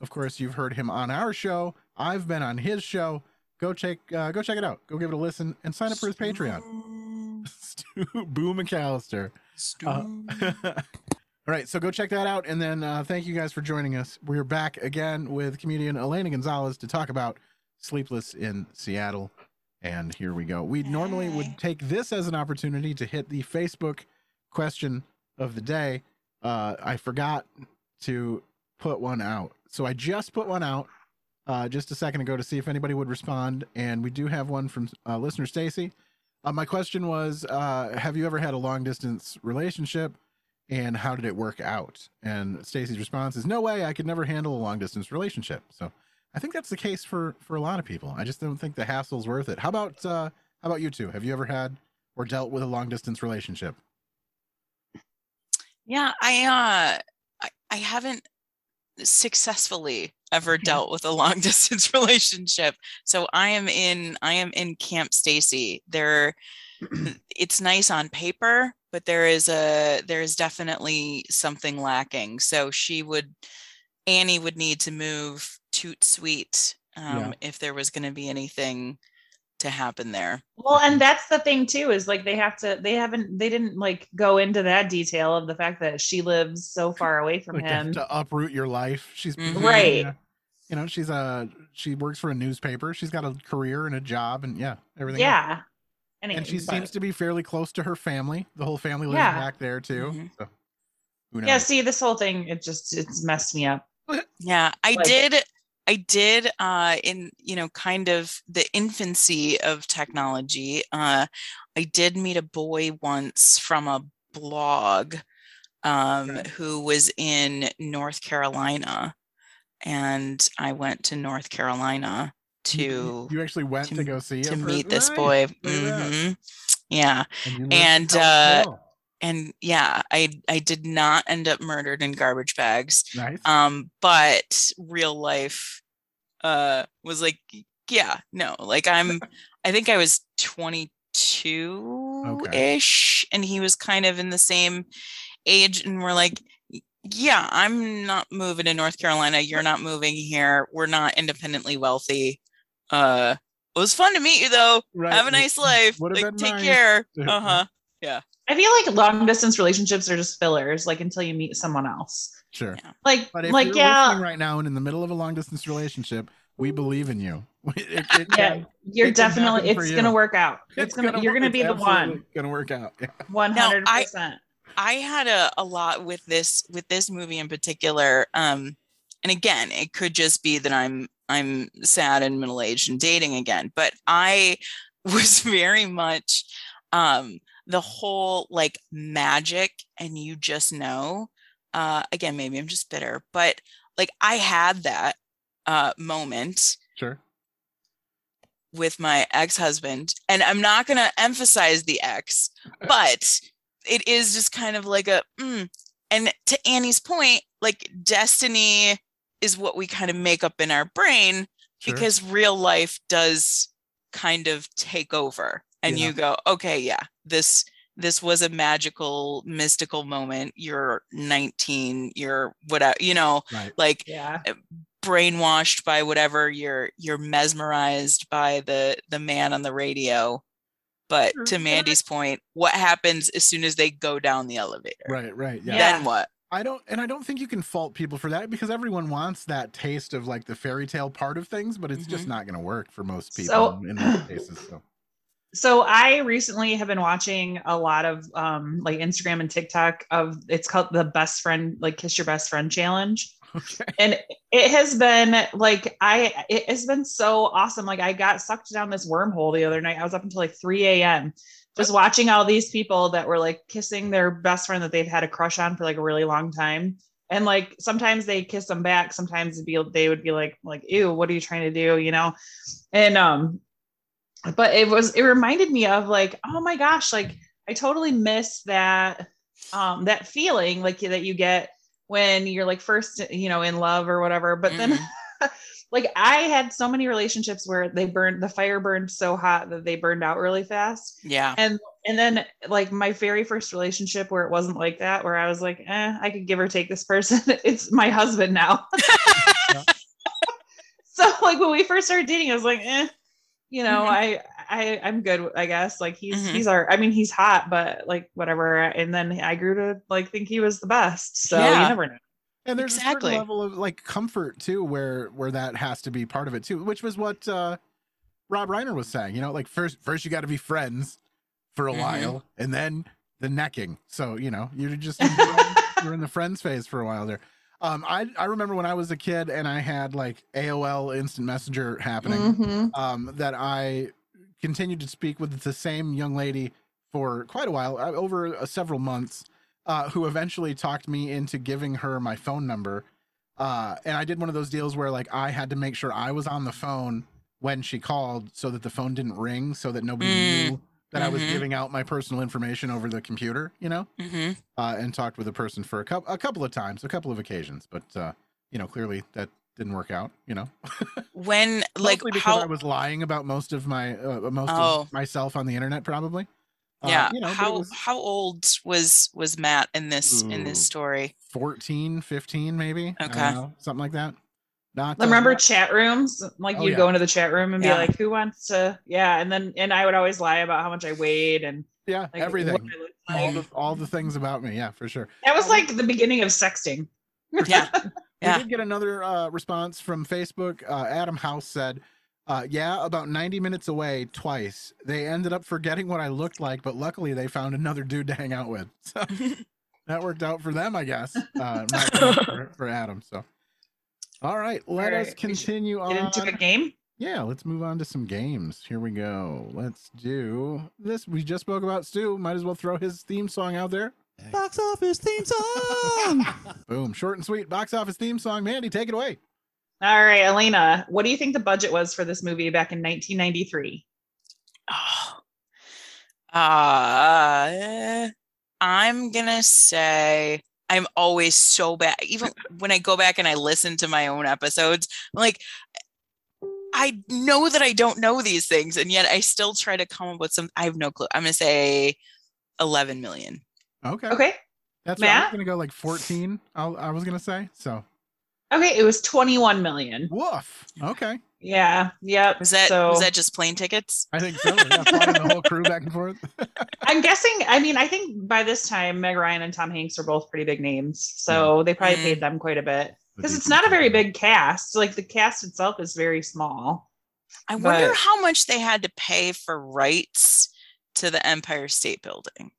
Of course, you've heard him on our show. I've been on his show. Go check uh, go check it out. Go give it a listen and sign up for his Patreon. Stu Boo McAllister. Uh, all right, so go check that out, and then uh, thank you guys for joining us. We're back again with comedian Elena Gonzalez to talk about Sleepless in Seattle. And here we go. We normally would take this as an opportunity to hit the Facebook question of the day. Uh, I forgot to put one out. So I just put one out uh, just a second ago to see if anybody would respond, and we do have one from uh, listener Stacy. Uh, my question was, uh, have you ever had a long distance relationship, and how did it work out? And Stacy's response is, no way, I could never handle a long distance relationship. So I think that's the case for for a lot of people. I just don't think the hassle's worth it. How about uh, how about you two? Have you ever had or dealt with a long distance relationship? Yeah, I uh I, I haven't successfully ever dealt with a long distance relationship. So I am in I am in Camp Stacy. There it's nice on paper, but there is a there is definitely something lacking. So she would Annie would need to move toot sweet um, Yeah. if there was going to be anything to happen there. Well, and that's the thing too, is like they have to, they haven't, they didn't like go into that detail of the fact that she lives so far away from Like him. to uproot your life. She's Mhm. Right. yeah. You know, she's a she works for a newspaper. She's got a career and a job, and yeah, everything. else. Yeah. and she but- seems to be fairly close to her family. The whole family lives Yeah. back there too. Mhm. So who knows? Yeah, see, this whole thing, it just, it's messed me up. Yeah, I Like- did. I did uh, in you know kind of the infancy of technology. Uh, I did meet a boy once from a blog um, who was in North Carolina, and I went to North Carolina to you, actually went to, go see to meet this boy. Look at that. Mhm. Yeah, And and uh. And yeah, I I did not end up murdered in garbage bags. Nice. Um, but real life uh was like, yeah, no, like I'm I think I was 22 ish, and he was kind of in the same age, and we're like, yeah, I'm not moving to North Carolina. You're not moving here. We're not independently wealthy. Uh it was fun to meet you though. Right. Have a nice life. Like take nice. care. Uh-huh. Yeah. I feel like long distance relationships are just fillers, like until you meet someone else. Sure. Like, But if like, you're yeah, listening right now and in the middle of a long distance relationship, we believe in you. It, it yeah, can- you're it definitely, it's you. gonna work out. It's, gonna, gonna you're gonna be the one. Gonna work out. Yeah. One Now, hundred I- percent. I had a, a lot with this with this movie in particular. Um, and again, it could just be that I'm I'm sad and middle aged and dating again, but I was very much um the whole like magic and you just know. Uh again, maybe I'm just bitter, but like I had that uh moment Sure. with my ex-husband and i'm not going to emphasize the ex but it is just kind of like a mm. and to annie's point like destiny is what we kind of make up in our brain Sure. because real life does kind of take over and Yeah. you go okay yeah this this was a magical mystical moment you're 19 you're whatever you know Right. like Yeah. Eh, brainwashed by whatever you're you're mesmerized by the the man on the radio but to mandy's point what happens as soon as they go down the elevator Right. Right. Yeah. then what I don't, and I don't think you can fault people for that because everyone wants that taste of like the fairy tale part of things, but it's just mm-hmm. not going to work for most people So- in most cases. So So I recently have been watching a lot of um like Instagram and TikTok of it's called the best friend like kiss your best friend challenge. Okay. And it has been like I it has been so awesome. Like I got sucked down this wormhole the other night. I was up until like 3 a.m. just watching all these people that were like kissing their best friend that they've had a crush on for like a really long time. And like sometimes they kiss them back, sometimes it'd be they would be like, like, ew, what are you trying to do? You know? And um but it was it reminded me of like oh my gosh like i totally miss that um that feeling like that you get when you're like first you know in love or whatever. But then like i had so many relationships where they burned the fire burned so hot that they burned out really fast. Yeah. And and then like my very first relationship where it wasn't like that where i was like eh, i could give or take this person it's my husband now. So like when we first started dating i was like eh you know Mhm. I, I i'm good i guess like he's Mhm. he's our i mean he's hot but like whatever and then i grew to like think he was the best so Yeah. you never know And there's a certain level of like comfort too, where where that has to be part of it too, which was what uh, Rob Reiner was saying. You know, like first first you got to be friends for a Mhm. while, and then the necking. So you know, you're just you're in the friends phase for a while there. Um, I I remember when I was a kid and I had like AOL Instant Messenger happening. Mhm. Um, that I continued to speak with the same young lady for quite a while, uh, over uh, several months, uh, who eventually talked me into giving her my phone number. Uh, and I did one of those deals where like I had to make sure I was on the phone when she called so that the phone didn't ring, so that nobody Mm. knew that I was Mhm. giving out my personal information over the computer, you know, hmm uh, and talked with a person for a couple a couple of times, a couple of occasions, but uh, you know, clearly that didn't work out, you know. When like Mostly because how I was lying about most of my uh, most Oh. of myself on the internet, probably. Uh, yeah you know, how was how old was was Matt in this in this story? 14, 15 maybe. Okay. know, something like that. Not I remember not- chat rooms. Like Oh, you'd yeah. go into the chat room and Yeah. be like, "Who wants to?" Yeah, and then and I would always lie about how much I weighed and yeah, like, everything. I looked All the all the things about me. Yeah, for sure. That was like the beginning of sexting. Yeah. We Yeah. did get another uh, response from Facebook. Uh, Adam House said, uh, "Yeah, about 90 minutes away twice. They ended up forgetting what I looked like, but luckily they found another dude to hang out with. So that worked out for them, I guess. Uh, not for, for Adam. So, all right, let All us right, we should continue on. Get into a game. Yeah, let's move on to some games. Here we go. Let's do this. We just spoke about Stu. Might as well throw his theme song out there. Box office theme song. Boom. Short and sweet. Box office theme song. Mandy, take it away. All right, Elena, what do you think the budget was for this movie back in 1993? Oh. Uh, I'm gonna say I'm always so bad. Even when I go back and I listen to my own episodes, I'm like, I know that I don't know these things, and yet I still try to come up with some. I have no clue. I'm gonna say 11 million. Okay. Okay. That's what I was Matt? gonna go like 14. I'll, I was gonna say. So Okay, it was 21 million. woof. Okay. Yeah. Yep. Was that so was that just plane tickets? I think so. Yeah, flying the whole crew back and forth. I'm guessing. I mean, I think by this time, Meg Ryan and Tom Hanks are both pretty big names, so they probably Mm. paid them quite a bit because it's not a very big cast. Like the cast itself is very small. I wonder how much they had to pay for rights to the Empire State Building.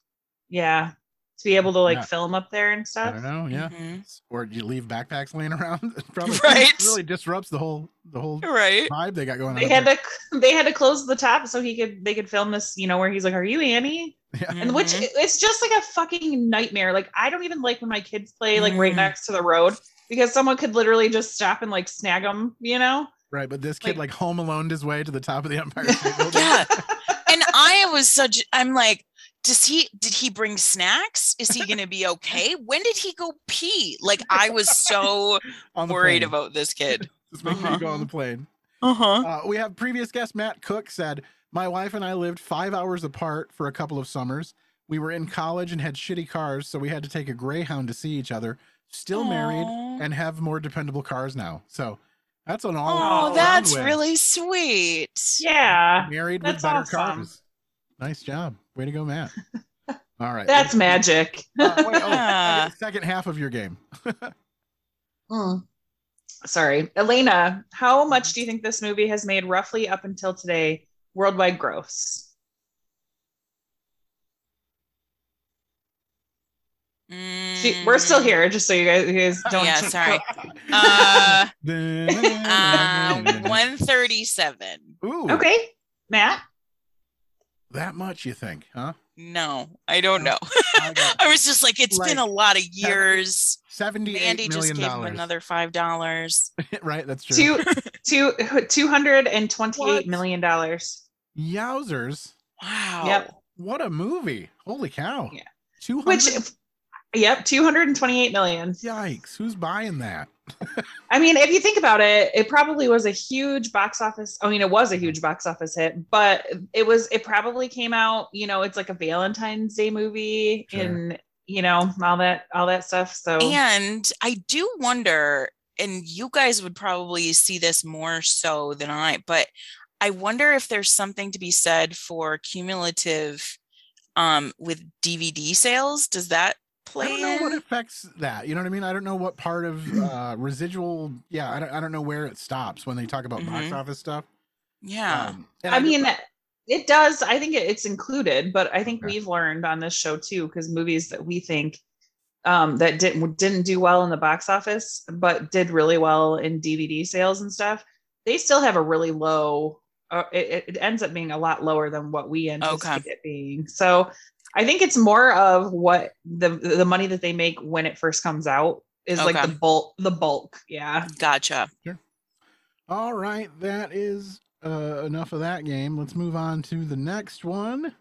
Yeah, to be able to like Yeah. film up there and stuff. I don't know. Yeah. Mhm. Or do you leave backpacks laying around? Probably Right. really disrupts the whole the whole Right. vibe they got going. They up had to they had to close the top so he could they could film this. You know where he's like, "Are you Annie?" there. Yeah. And which Mhm. it's just like a fucking nightmare. Like I don't even like when my kids play like right Mm. next to the road because someone could literally just stop and like snag them. You know. Right, but this kid Like- like home alone his way to the top of the Empire State Building. Yeah. and I was such I'm like, does he did he bring snacks? Is he gonna be okay? When did he go pee? Like I was so worried plane. about this kid. Just make sure you go on the plane. Uh-huh. Uh, we have previous guest Matt Cook said, My wife and I lived five hours apart for a couple of summers. We were in college and had shitty cars, so we had to take a Greyhound to see each other. Still married and have more dependable cars now. So that's an all. Oh, that's around win. really sweet. Yeah. married with better awesome. cars. Nice job. Way to go, Matt. All right. That's magic. Uh, wait, oh, second- second half of your game. Mm. Sorry, Elena. How much do you think this movie has made roughly up until today worldwide gross? See, we're still Mm, here, just so you guys, you guys don't. Yeah, sorry. Uh, uh, Ooh, 137. Okay, Matt. That much you think, huh? No, I don't know. I I was just like, it's been a lot of years. seventy-eight Mandy just million gave him another five dollars. right, that's true. Two, two, two hundred and twenty-eight What? million dollars. Yowzers! Wow. Yep. What a movie! Holy cow! Yeah. two Which, yep, two hundred and twenty-eight million. Yikes! Who's buying that? I mean, if you think about it, it probably was a huge box office. I mean, it was a huge box office hit, but it was. It probably came out. You know, it's like a Valentine's Day movie, Sure. and you know all that, all that stuff. So And I do wonder, and you guys would probably see this more so than I, but I wonder if there's something to be said for cumulative um with DVD sales. Does that I don't know what affects that. You know what I mean? I don't know what part of uh, residual. Yeah, I don't, I don't know where it stops when they talk about box Mhm. office stuff. Yeah. Um, and I do- mean, it does. I think it's included, but I think Okay. we've learned on this show too, because movies that we think um, that didn't didn't do well in the box office, but did really well in DVD sales and stuff. They still have a really low. Uh, it, it ends up being a lot lower than what we anticipate it being. So I think it's more of what the the money that they make when it first comes out is like the bulk. The bulk, yeah. Gotcha. All right, that is uh, enough of that game. Let's move on to the next one.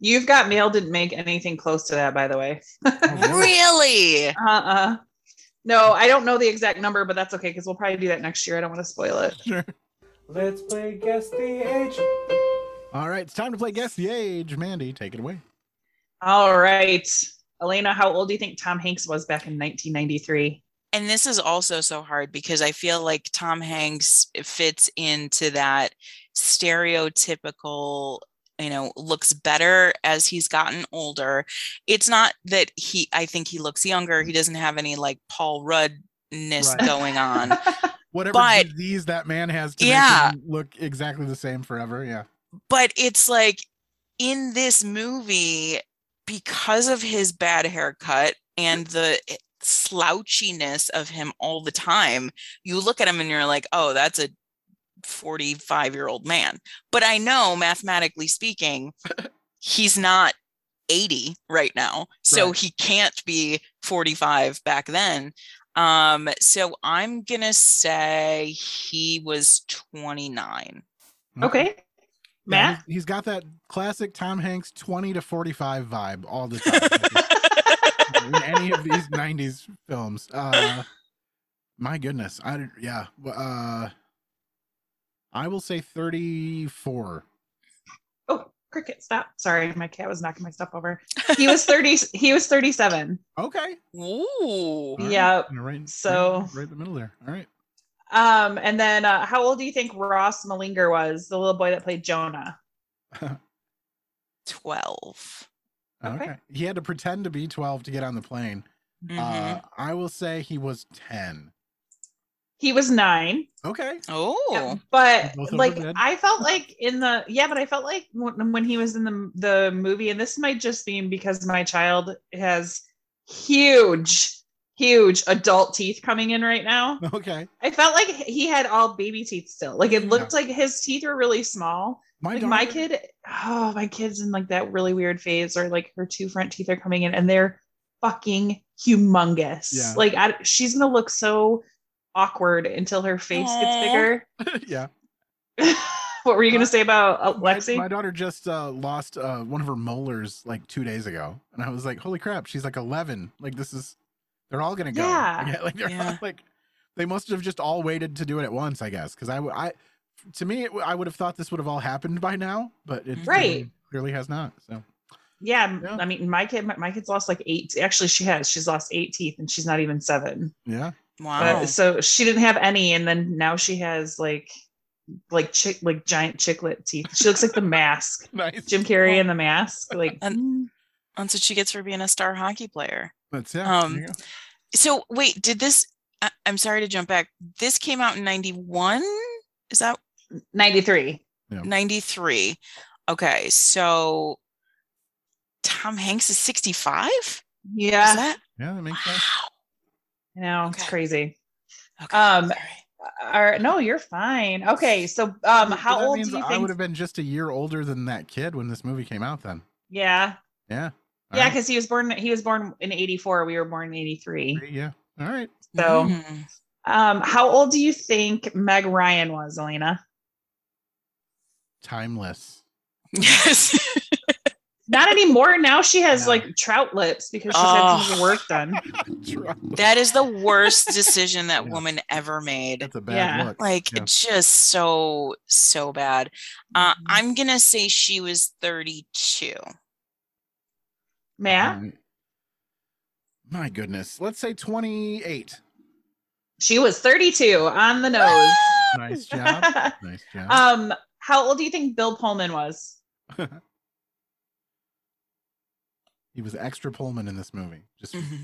You've got mail didn't make anything close to that, by the way. Really? Uh-uh. No, I don't know the exact number, but that's okay because we'll probably do that next year. I don't want to spoil it. Sure. Let's play Guess the Age. All right, it's time to play Guess the Age. Mandy, take it away. All right. Elena, how old do you think Tom Hanks was back in 1993? And this is also so hard because I feel like Tom Hanks fits into that stereotypical, you know, looks better as he's gotten older. It's not that he, I think he looks younger. He doesn't have any like Paul Ruddness Right. going on. Whatever But- disease that man has to Yeah. look exactly the same forever. Yeah. but it's like in this movie because of his bad haircut mm-hmm. and the eh, slouchiness of him all the time you look at him and you're like oh that's a 45 year old man. But i know mathematically speaking he's not 80 right now so Right. he can't be 45 back then. Um so i'm gonna say he was 29 Okay. Mm-hmm. Yeah, Matt? he's- he's got that classic Tom Hanks 20 to 45 vibe all the time. in any of these 90s films. Uh, my goodness. I, yeah. Uh, I will say 34. Oh, cricket, stop. Sorry, my cat was knocking my stuff over. He was 30, he was 37. Okay. Ooh. All right. Yeah. Right, So- right, right in the middle there. All right. Um, and then uh, how old do you think Ross Malinger was, the little boy that played Jonah? 12 Okay. Okay. He had to pretend to be 12 to get on the plane. Uh, Mhm. I will say he was 10. He was nine. Okay. Oh, but like? I felt like in the yeah, but I felt like when, when he was in the the movie, and this might just be because my child has huge, huge adult teeth coming in right now. Okay. I felt like he had all baby teeth still. Like it looked like his teeth were really small. My like my kid, oh, my kid's in like that really weird phase where like her two front teeth are coming in and they're fucking humongous. Yeah. Like I, she's gonna look so awkward until her face Aw. gets bigger. yeah. what were you gonna say about uh, My, Lexi? my daughter just uh, lost uh, one of her molars like two days ago, and I was like, "Holy crap!" She's like eleven. Like this is, they're all gonna go. Yeah. like they're Yeah. like, they must have just all waited to do it at once, I guess. Because I, I, to me, it, w- I would have thought this would have all happened by now, but it Right. clearly, clearly has not. So yeah, I mean, my kid, my, my kid's lost like eight. Actually, she has. She's lost eight teeth, and she's not even seven. yeah, wow. But, so she didn't have any, and then now she has like, like chick, like giant chicklet teeth. She looks like the mask, nice. Jim Carrey in the mask. Like, and mm. That's what she gets for being a star hockey player. That's yeah. Um. So wait, did this? I, I'm sorry to jump back. This came out in '91. Is that ninety three. '93? Okay, so Tom Hanks is 65. Yeah, Is that? yeah, that makes sense. I know it's crazy. Okay. Um, all right. Or no, you're fine. Okay, so um, how old do you think I would have been just a year older than that kid when this movie came out. Then, Yeah, yeah, All yeah, right. because he was born. He was born in '84. We were born in '83. yeah. All right. So, Mm. um, how old do you think Meg Ryan was, Elena? Timeless. Yes. Not anymore. Now she has Yeah. like trout lips because she's had some of the work done. that is the worst decision that Yeah. woman ever made. That's a bad Yeah. look. Like Yeah. just so so bad. Uh, Mhm. I'm gonna say she was 32. Matt, All right. My goodness. Let's say 28. she was 32 on the nose. Nice job. Nice job. um, how old do you think Bill Pullman was? he was extra Pullman in this movie. Just Mhm.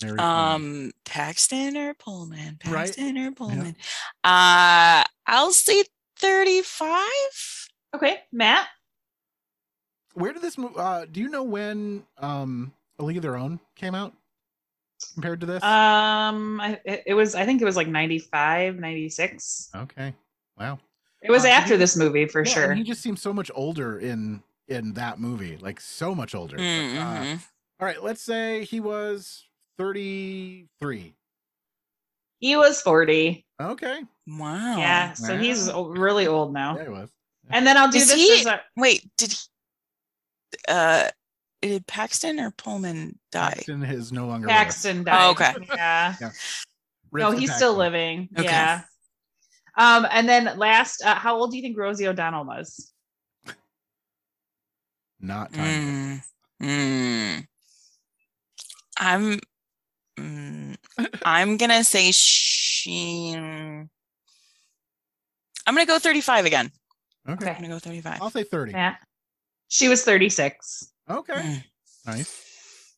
very funny. Um, Paxton or Pullman? Right. Paxton or Pullman? Uh, I'll say 35. Okay, Matt. Where did this move uh do you know when um A League of Their Own came out? compared to this? Um, I, it, it was. I think it was like 95, 96. okay. Wow. It was Uh, after he- this movie for Yeah, sure. He just seems so much older in in that movie, like so much older. But, uh, Mhm. all right, let's say he was 33. He was 40. Okay. Wow. Yeah, so he's really old now. Yeah, he was. And then I'll do Is this he- as a Wait, did he? Uh, did Paxton or Pullman die? Paxton is no longer. Paxton died. Oh, okay. Yeah. Yeah. no, Rips to he's still living. Okay. Yeah. Um, and then last, uh, how old do you think Rosie O'Donnell was? Not time. Mm, mm. I'm. Mm, I'm gonna say she. I'm gonna go 35 again. Okay. I'm gonna go 35. I'll say 30. Yeah. She was 36. Okay. Mm. Nice.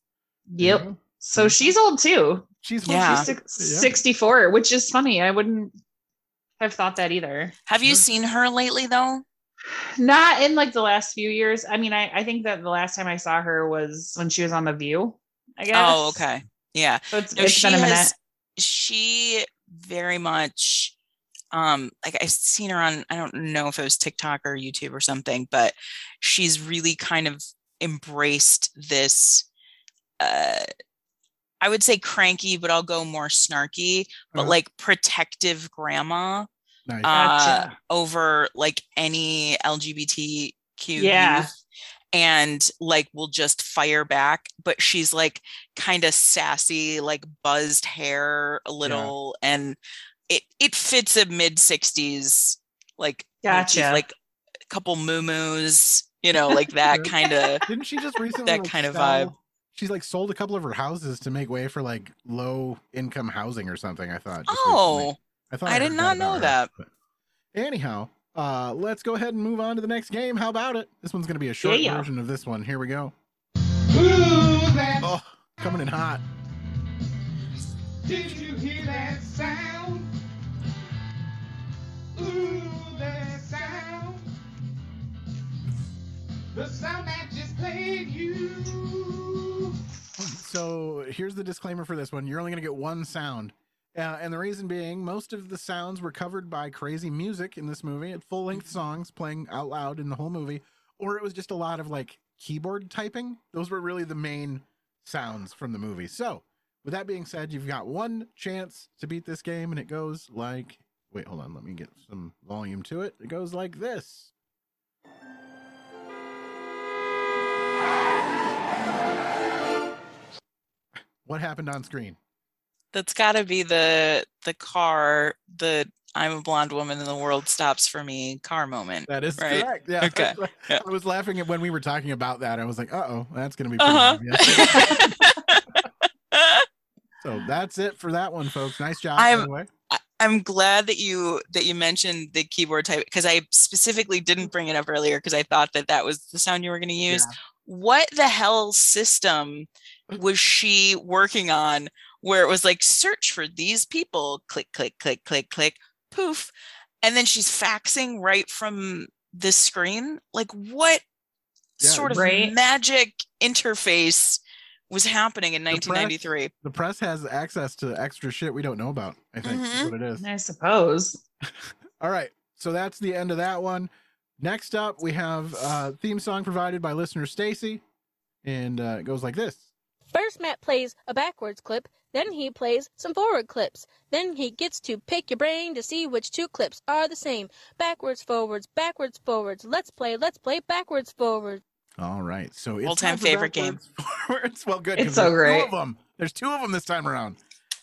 Yep. Yeah. So she's old too. She's Yeah. She's six- 64, which is funny. I wouldn't have thought that either. Have you seen her lately though? Not in like the last few years. I mean, I, I think that the last time I saw her was when she was on The View, I guess. Oh, okay. Yeah. So it's, No, it's she been a minute. has she very much um like I've seen her on I don't know if it was TikTok or YouTube or something, but she's really kind of embraced this uh I would say cranky, but I'll go more snarky, but Uh-huh. like protective grandma Nice. uh Gotcha. over like any LGBTQ Yeah. youth and like will just fire back but she's like kind of sassy like buzzed hair a little and it it fits a mid 60s like motif, Gotcha. like a couple muumuus you know like that kind of Didn't she just recently that like, kind of vibe. She's like sold a couple of her houses to make way for like low income housing or something. I thought. oh recently. I thought I did not know her, that. but- Anyhow, uh, let's go ahead and move on to the next game. How about it? This one's going to be a short Yeah. version of this one. Here we go. Oh, coming in hot. Did you hear that sound? So here's the disclaimer for this one. You're only going to get one sound. Uh, and the reason being, most of the sounds were covered by crazy music in this movie, at full length songs playing out loud in the whole movie, or it was just a lot of like keyboard typing. Those were really the main sounds from the movie. So, with that being said, you've got one chance to beat this game, and it goes like wait, hold on, let me get some volume to it. It goes like this. What happened on screen? that's got to be the the car the i'm a blonde woman and the world stops for me car moment That is right? correct. Yeah. Okay. Yeah. I was laughing at when we were talking about that. I was like, uh oh, that's going to be pretty Uh-huh. obvious. So that's it for that one, folks. Nice job, I'm- the way. I'm glad that you that you mentioned the keyboard type because I specifically didn't bring it up earlier because I thought that that was the sound you were going to use. What the hell system was she working on where it was like search for these people, click click click click click, poof, and then she's faxing right from the screen? Like what Yeah, sort of right. magic interface was happening in The press- 1993? The press has access to extra shit we don't know about, I think is Mhm. what it is. I suppose. All right. So that's the end of that one. Next up, we have uh theme song provided by listener Stacy. And uh, it goes like this. First, Matt plays a backwards clip, then he plays some forward clips. Then he gets to pick your brain to see which two clips are the same. Backwards, forwards, backwards, forwards. Let's play, let's play backwards, forwards. All right. So it's All-time favorite game. Forwards. Well, good. It's 'cause so there's great. Two of them. There's two of them this time around.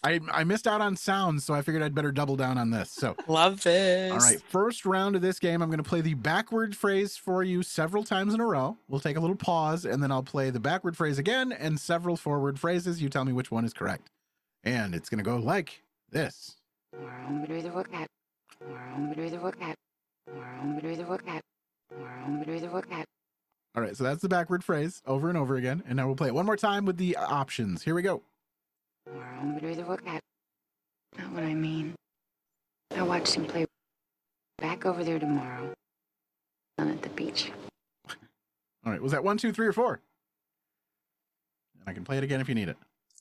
I I missed out on sounds, so I figured I'd better double down on this. So Love this. All right, first round of this game, I'm going to play the backward phrase for you several times in a row. We'll take a little pause, and then I'll play the backward phrase again and several forward phrases. You tell me which one is correct. And it's going to go like this. All right, so that's the backward phrase over and over again. And now we'll play it one more time with the options. Here we go. Not what I mean. I watched him play back over there tomorrow. Down at the beach. All right, was that one, two, three, or four? And I can play it again if you need it.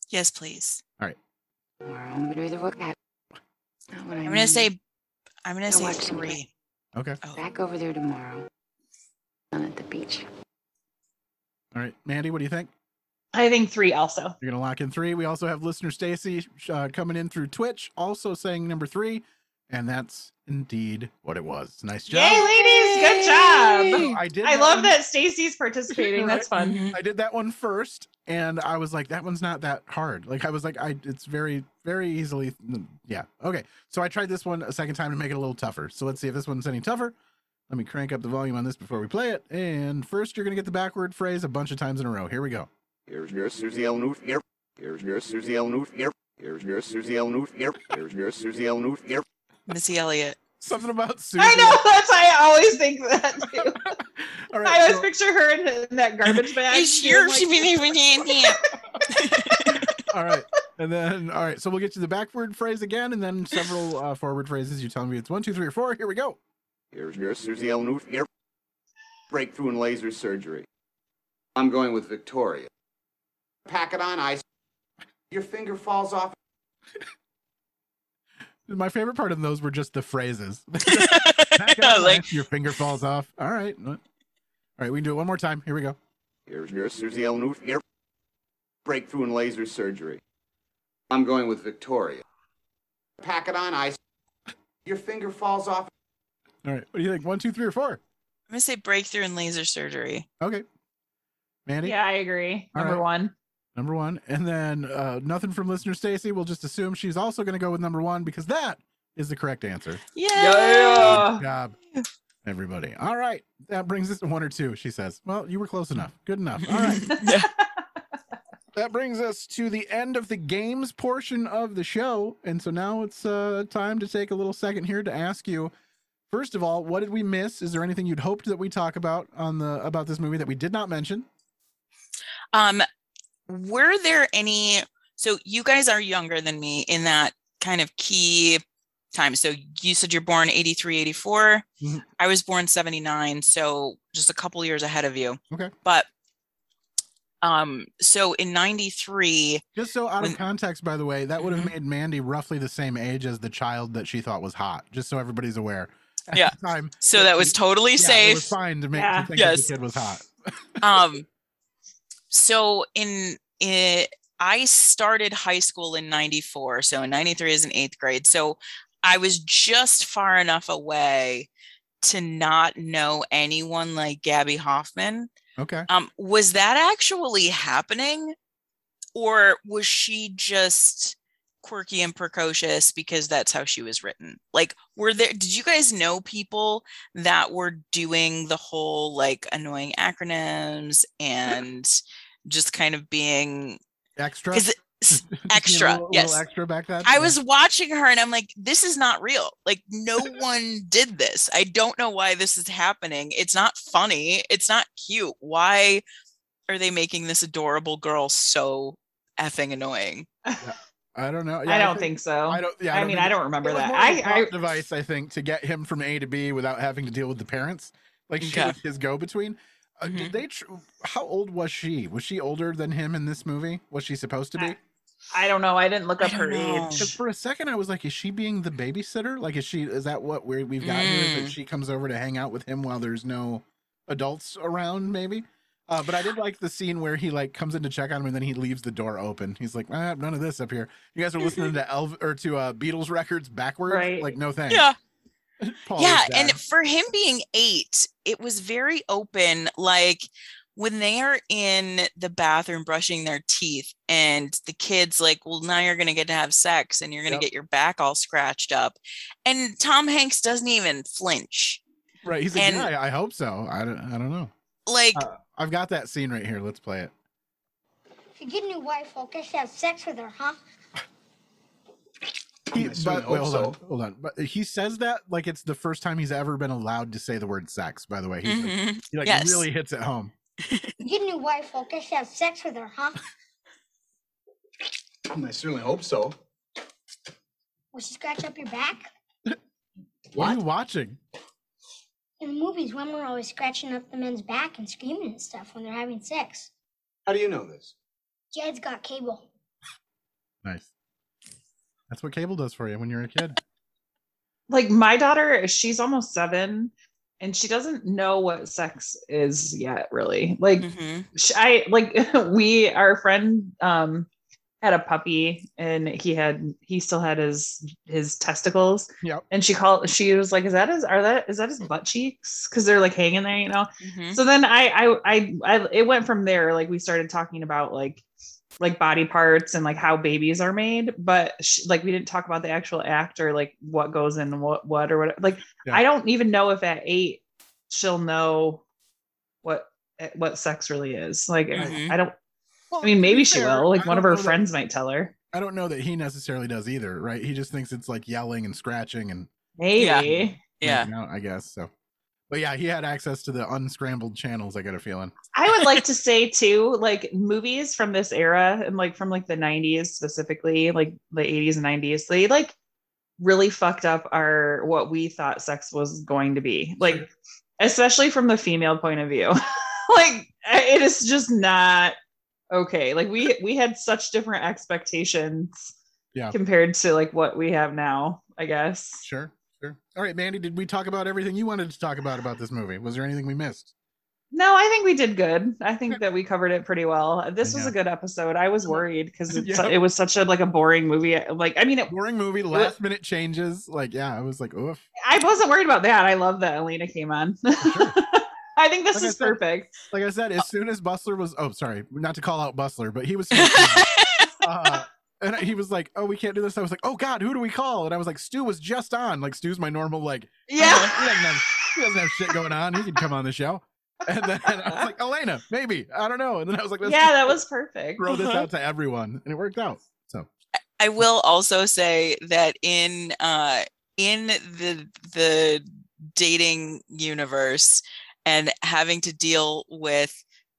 Yes, please. All right. Tomorrow, but either what that. Not what I I'm gonna say I'm gonna I'll say three. Okay. Oh. Back over there tomorrow. Sun at the beach. All right, Mandy, what do you think? I think three also. You're gonna lock in three. We also have listener Stacy uh, coming in through Twitch, also saying number three, and that's indeed what it was. Nice job. Yay, ladies! Good job. I did I that love one. that Stacy's participating. That's fun. Mm-hmm. I did that one first, and I was like, that one's not that hard. Like I was like, I it's very very easily. Yeah. Okay. So I tried this one a second time to make it a little tougher. So let's see if this one's any tougher. Let me crank up the volume on this before we play it. And first, you're gonna get the backward phrase a bunch of times in a row. Here we go. Here's your Susie L. Newt ear. Here's your Susie L. Newt ear. Here's your Susie L. Newt ear. Here's your Susie L. Newt ear. Missy Elliott. Something about Susie. I know. That's why I always think that too. All I always so- picture her in, in that garbage bag. It's doing, your like- all right. And then, all right. So we'll get to the backward phrase again, and then several uh, forward phrases. You tell me it's one, two, three, or four. Here we go. Here's your Susie L. Newt ear. Breakthrough in laser surgery. I'm going with Victoria. Pack it on ice. Your finger falls off. My favorite part of those were just the phrases. Back it up, like- your finger falls off. All right. All right. We can do it one more time. Here we go. Here's your Susie L. Newt ear. Breakthrough in laser surgery. I'm going with Victoria. Pack it on ice. Your finger falls off. All right. What do you think? One, two, three, or four? I'm gonna say breakthrough in laser surgery. Okay. Mandy? Yeah, I agree. All Number right. one. Number one. And then uh, nothing from listener Stacy. We'll just assume she's also going to go with number one because that is the correct answer. Yeah. Good job, everybody. All right. That brings us to one or two, she says. Well, you were close enough. Good enough. All right. that brings us to the end of the games portion of the show. And so now it's uh, time to take a little second here to ask you. First of all, what did we miss? Is there anything you'd hoped that we talk about on the about this movie that we did not mention? Um, were there any? So you guys are younger than me in that kind of key time. So you said you're born 83, 84. Mhm. I was born 79, so just a couple years ahead of you. Okay. But um, so in 93, Just so out When- of context, by the way, that would have made Mandy roughly the same age as the child that she thought was hot. Just so everybody's aware. At Yeah. the time, So that was totally yeah, It safe. was fine to make Yeah. to think Yes. that the kid was hot. um so in it i started high school in 94 so in 93 is in eighth grade so i was just far enough away to not know anyone like gaby hoffmann Okay. um was that actually happening or was she just quirky and precocious because that's how she was written like were there did you guys know people that were doing the whole like annoying acronyms and just kind of being Extra. 'cause it- s- Just being extra a little, yes little extra back then. I was watching her and I'm like, this is not real. Like, no one did this. I don't know why this is happening. It's not funny. It's not cute. Why are they making this adorable girl so effing annoying? I don't know. I don't think so. I don't. Yeah. I don't mean, I don't remember that. more of a I- plot I- device, I think, to get him from A to B without having to deal with the parents. Like she Okay. was his go between. Uh, Mm-hmm. Did they? Tr- how old was she? Was she older than him in this movie? Was she supposed to be? I don't know. I didn't look up her know. age. Because for a second I was like, is she being the babysitter? Like, is she? Is that what we're, we've got here? Is Mm. that she comes over to hang out with him while there's no adults around? Maybe. Uh, but I did like the scene where he like comes in to check on him and then he leaves the door open. He's like, ah, none of this up here. You guys are listening to Elv or to uh, Beatles records backwards. Right. Like, no thanks. Yeah. Paul yeah. And for him being eight, it was very open. Like, when they are in the bathroom brushing their teeth and the kids like well now you're going to get to have sex and you're going to Yep. get your back all scratched up and tom hanks doesn't even flinch right. He's like, and- yeah, I, I hope so. I don't, I don't know. like Uh, I've got that scene right here. Let's play it. If you get a new wife, I'll guess you have sex with her, huh? He, but, wait, hope hold on, hold on. But he says that like it's the first time he's ever been allowed to say the word sex. By the way, he's like, mhm. he like Yes. really hits it home. If you get a new wife, I'll guess you have sex with her, huh? I certainly hope so. Will she scratch up your back? What are you watching? In the movies, women are always scratching up the men's back and screaming and stuff when they're having sex. How do you know this? Jed's got cable. Nice. That's what cable does for you when you're a kid. like my daughter she's almost seven and she doesn't know what sex is yet really like Mm-hmm. sh i like we our friend um had a puppy and he had he still had his his testicles Yep. and she called she was like is that his are that is that his butt cheeks because they're like hanging there you know Mhm. so then I, I i i it went from there like we started talking about like like body parts and like how babies are made but sh- like we didn't talk about the actual act or like what goes in what what or what like Yeah. i don't even know if at eight she'll know what what sex really is like I- Mhm. i don't Well, i mean maybe she fair, will like I one of her know that- friends might tell her I don't know that he necessarily does either, right? He just thinks it's like yelling and scratching and maybe Yeah. making out, I guess. So, but yeah, he had access to the unscrambled channels. I got a feeling. I would like to say too, like movies from this era and like from like the 90s specifically, like the 80s and 90s, they like really fucked up our what we thought sex was going to be. Like especially from the female point of view. like it is just not okay. Like we we had such different expectations Yeah. compared to like what we have now, I guess. Sure, sure. All right, Mandy, did we talk about everything you wanted to talk about about this movie? Was there anything we missed? No, I think we did good. I think that we covered it pretty well. This was a good episode. I was worried because Yeah. it was such a like a boring movie. Like, I mean, it, Boring movie, last minute changes. Like, yeah, I was like, oof. I wasn't worried about that. I love that Elena came on. I think this Like is said- perfect. Like I said, as soon as Bustler was, oh, sorry, not to call out Bustler, but he was, uh, and he was like, oh, we can't do this. I was like, oh God, who do we call? And I was like, Stu was just on. Like Stu's my normal, like, Yeah. "Oh, he doesn't have, he doesn't have shit going on. He can come on the show. And then I was like, Elena, maybe, I don't know. And then I was like, Yeah, that was perfect. throw this Uh-huh. out to everyone, and it worked out. So I will also say that in uh in the the dating universe and having to deal with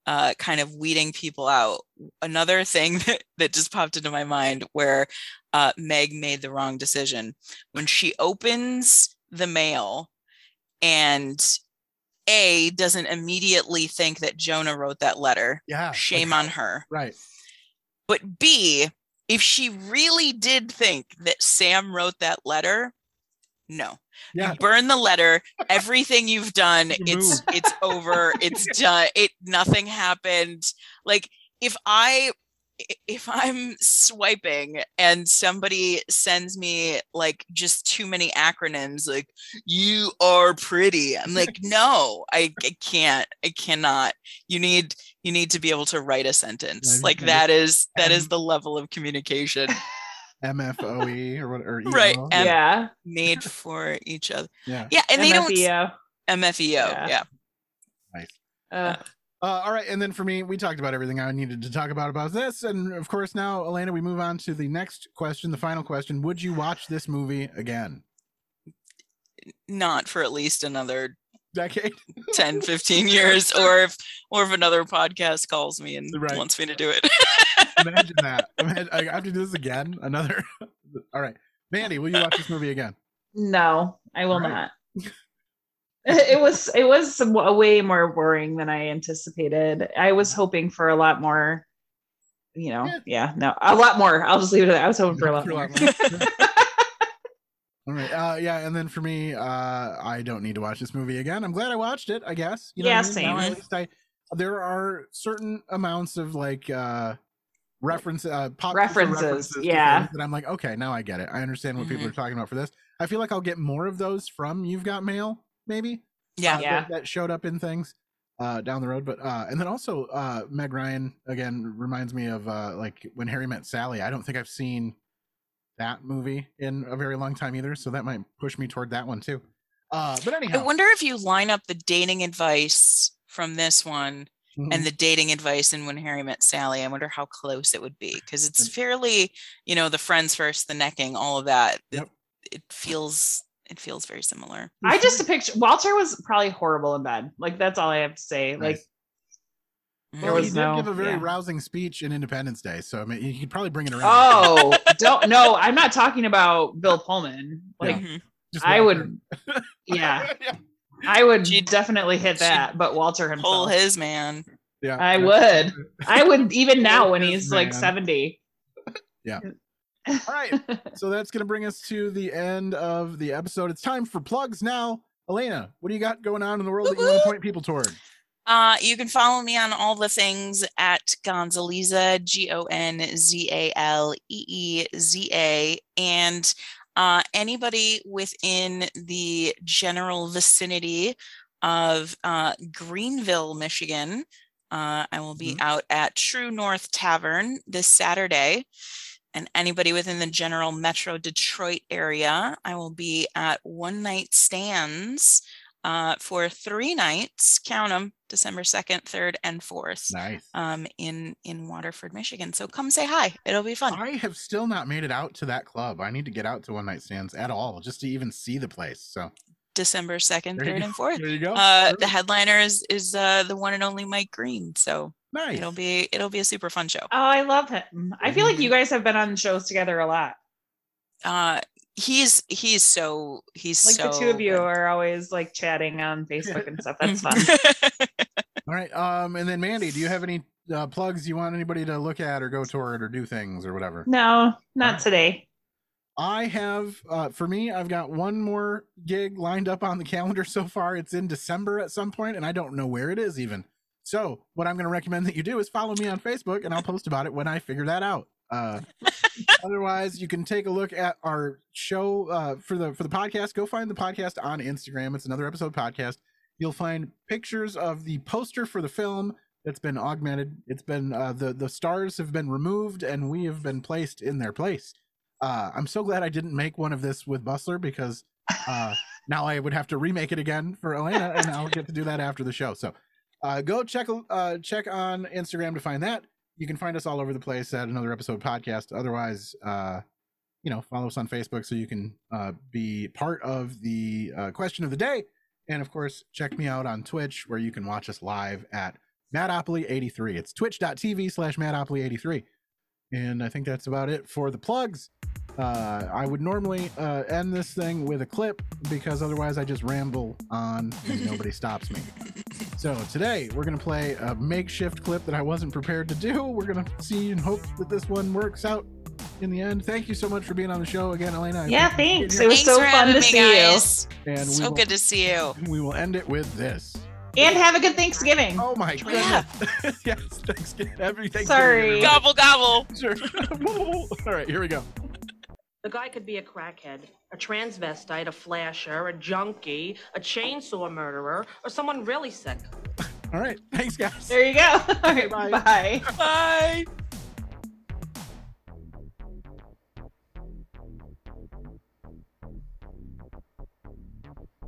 uh kind of weeding people out another thing that, that just popped into my mind where uh Meg made the wrong decision when she opens the mail and A doesn't immediately think that Jonah wrote that letter. Yeah. Shame like, on her. right. But B, if she really did think that Sam wrote that letter, no. Yeah. Burn the letter, everything you've done, it's it's over, it's done. It nothing happened. Like if I if I'm swiping and somebody sends me like just too many acronyms like you are pretty i'm like no I, I can't i cannot you need you need to be able to write a sentence like that is that is the level of communication MFOE or what? Or right EO. and Yeah. made for each other Yeah. yeah and they don't MFEO. mfeo Yeah. yeah Nice. Uh, Uh, all right, and then for me, we talked about everything I needed to talk about about this, and of course now, Elena, we move on to the next question, the final question: Would you watch this movie again? not for at least another Decade? 10 15 years or if or if another podcast calls me and Right. wants me to do it Imagine that. Imagine, I have to do this again. Another. all right, Mandy, will you watch this movie again? no, I will All right. not. it was it was some- way more boring than I anticipated. I was hoping for a lot more, you know, yeah, no, a lot more. I'll just leave it at that. I was hoping for a lot more. All right. Uh, yeah, and then for me, uh, I don't need to watch this movie again. I'm glad I watched it. I guess. You know Yeah, I mean? Now same. at least I. There are certain amounts of like uh reference uh pop culture References, yeah. that I'm like, okay, now I get it. I understand what people Mhm. are talking about for this. I feel like I'll get more of those from You've Got Mail, maybe. yeah uh, Yeah. that, that showed up in things uh down the road but uh and then also uh meg ryan again reminds me of uh like when harry met sally i don't think i've seen that movie in a very long time either so that might push me toward that one too uh but anyhow, i wonder if you line up the dating advice from this one Mhm. and the dating advice in when harry met sally i wonder how close it would be because it's fairly you know the friends first the necking all of that Yep. it, it feels it feels very similar I just picture Walter was probably horrible in bed. Like that's all I have to say. Like Nice. Mhm. There well, he did no- give a very yeah. rousing speech in independence day so i mean you could probably bring it around Oh, don't no, I'm not talking about Bill Pullman. Like Mhm. Just I would yeah, yeah I would She'd- definitely hit that, but Walter himself, pull his man yeah I yeah. would. I would even now when his he's like 70. Yeah. All right. so that's going to bring us to the end of the episode. It's time for plugs now. Elena, what do you got going on in the world that you want to point people toward? Uh, you can follow me on all the things at Gonzaleeza, G O N Z A L E E Z A. And uh, anybody within the general vicinity of uh, Greenville, Michigan, uh, I will be out at True North Tavern this Saturday. And anybody within the general Metro Detroit area, I will be at One Night Stands uh, for three nights. Count them: December second, third, and fourth. Nice. Um, in in Waterford, Michigan. So come say hi. It'll be fun. I have still not made it out to that club. I need to get out to one night stands at all just to even see the place. So December second, third, and fourth. There you go. Uh, the headliner is is uh, the one and only Mike Green. So nice. it'll be it'll be a super fun show. Oh, I love him. I feel like you guys have been on shows together a lot. Uh, he's he's so he's Like so the two of you good. are always like chatting on Facebook and stuff. That's fun. All right. Um, and then Mandy, do you have any uh, plugs you want anybody to look at or go toward or do things or whatever? No, not today. I have, uh, for me, I've got one more gig lined up on the calendar so far. It's in December at some point, and I don't know where it is even. So, what I'm going to recommend that you do is follow me on Facebook, and I'll post about it when I figure that out. Uh, otherwise, you can take a look at our show uh, for the for the podcast. Go find the podcast on Instagram. It's another episode podcast. You'll find pictures of the poster for the film that's been augmented. It's been uh, the the stars have been removed, and we have been placed in their place. Uh, I'm so glad I didn't make one of this with Bustler because uh, now I would have to remake it again for Elena, and I'll get to do that after the show. So uh, go check uh, check on Instagram to find that. You can find us all over the place at another episode podcast. Otherwise, uh, you know, follow us on Facebook so you can uh, be part of the uh, question of the day. And of course, check me out on Twitch where you can watch us live at Madopoly83. It's twitch.tv slash Madopoly83. And I think that's about it for the plugs. Uh, I would normally uh, end this thing with a clip because otherwise I just ramble on and nobody stops me. So today we're going to play a makeshift clip that I wasn't prepared to do. We're going to see and hope that this one works out in the end. Thank you so much for being on the show again, Elena. I Yeah, thanks. It was Thanks so fun having to me, see guys. And so will- good to see you. We will end it with this. And have a good Thanksgiving. Oh my oh, Yeah. goodness. yes, Thanksgiving. Every Thanksgiving. Sorry. Gobble gobble. Sure. All right, here we go. The guy could be a crackhead, a transvestite, a flasher, a junkie, a chainsaw murderer, or someone really sick. All right. Thanks, guys. There you go. All right, Bye. bye. Bye.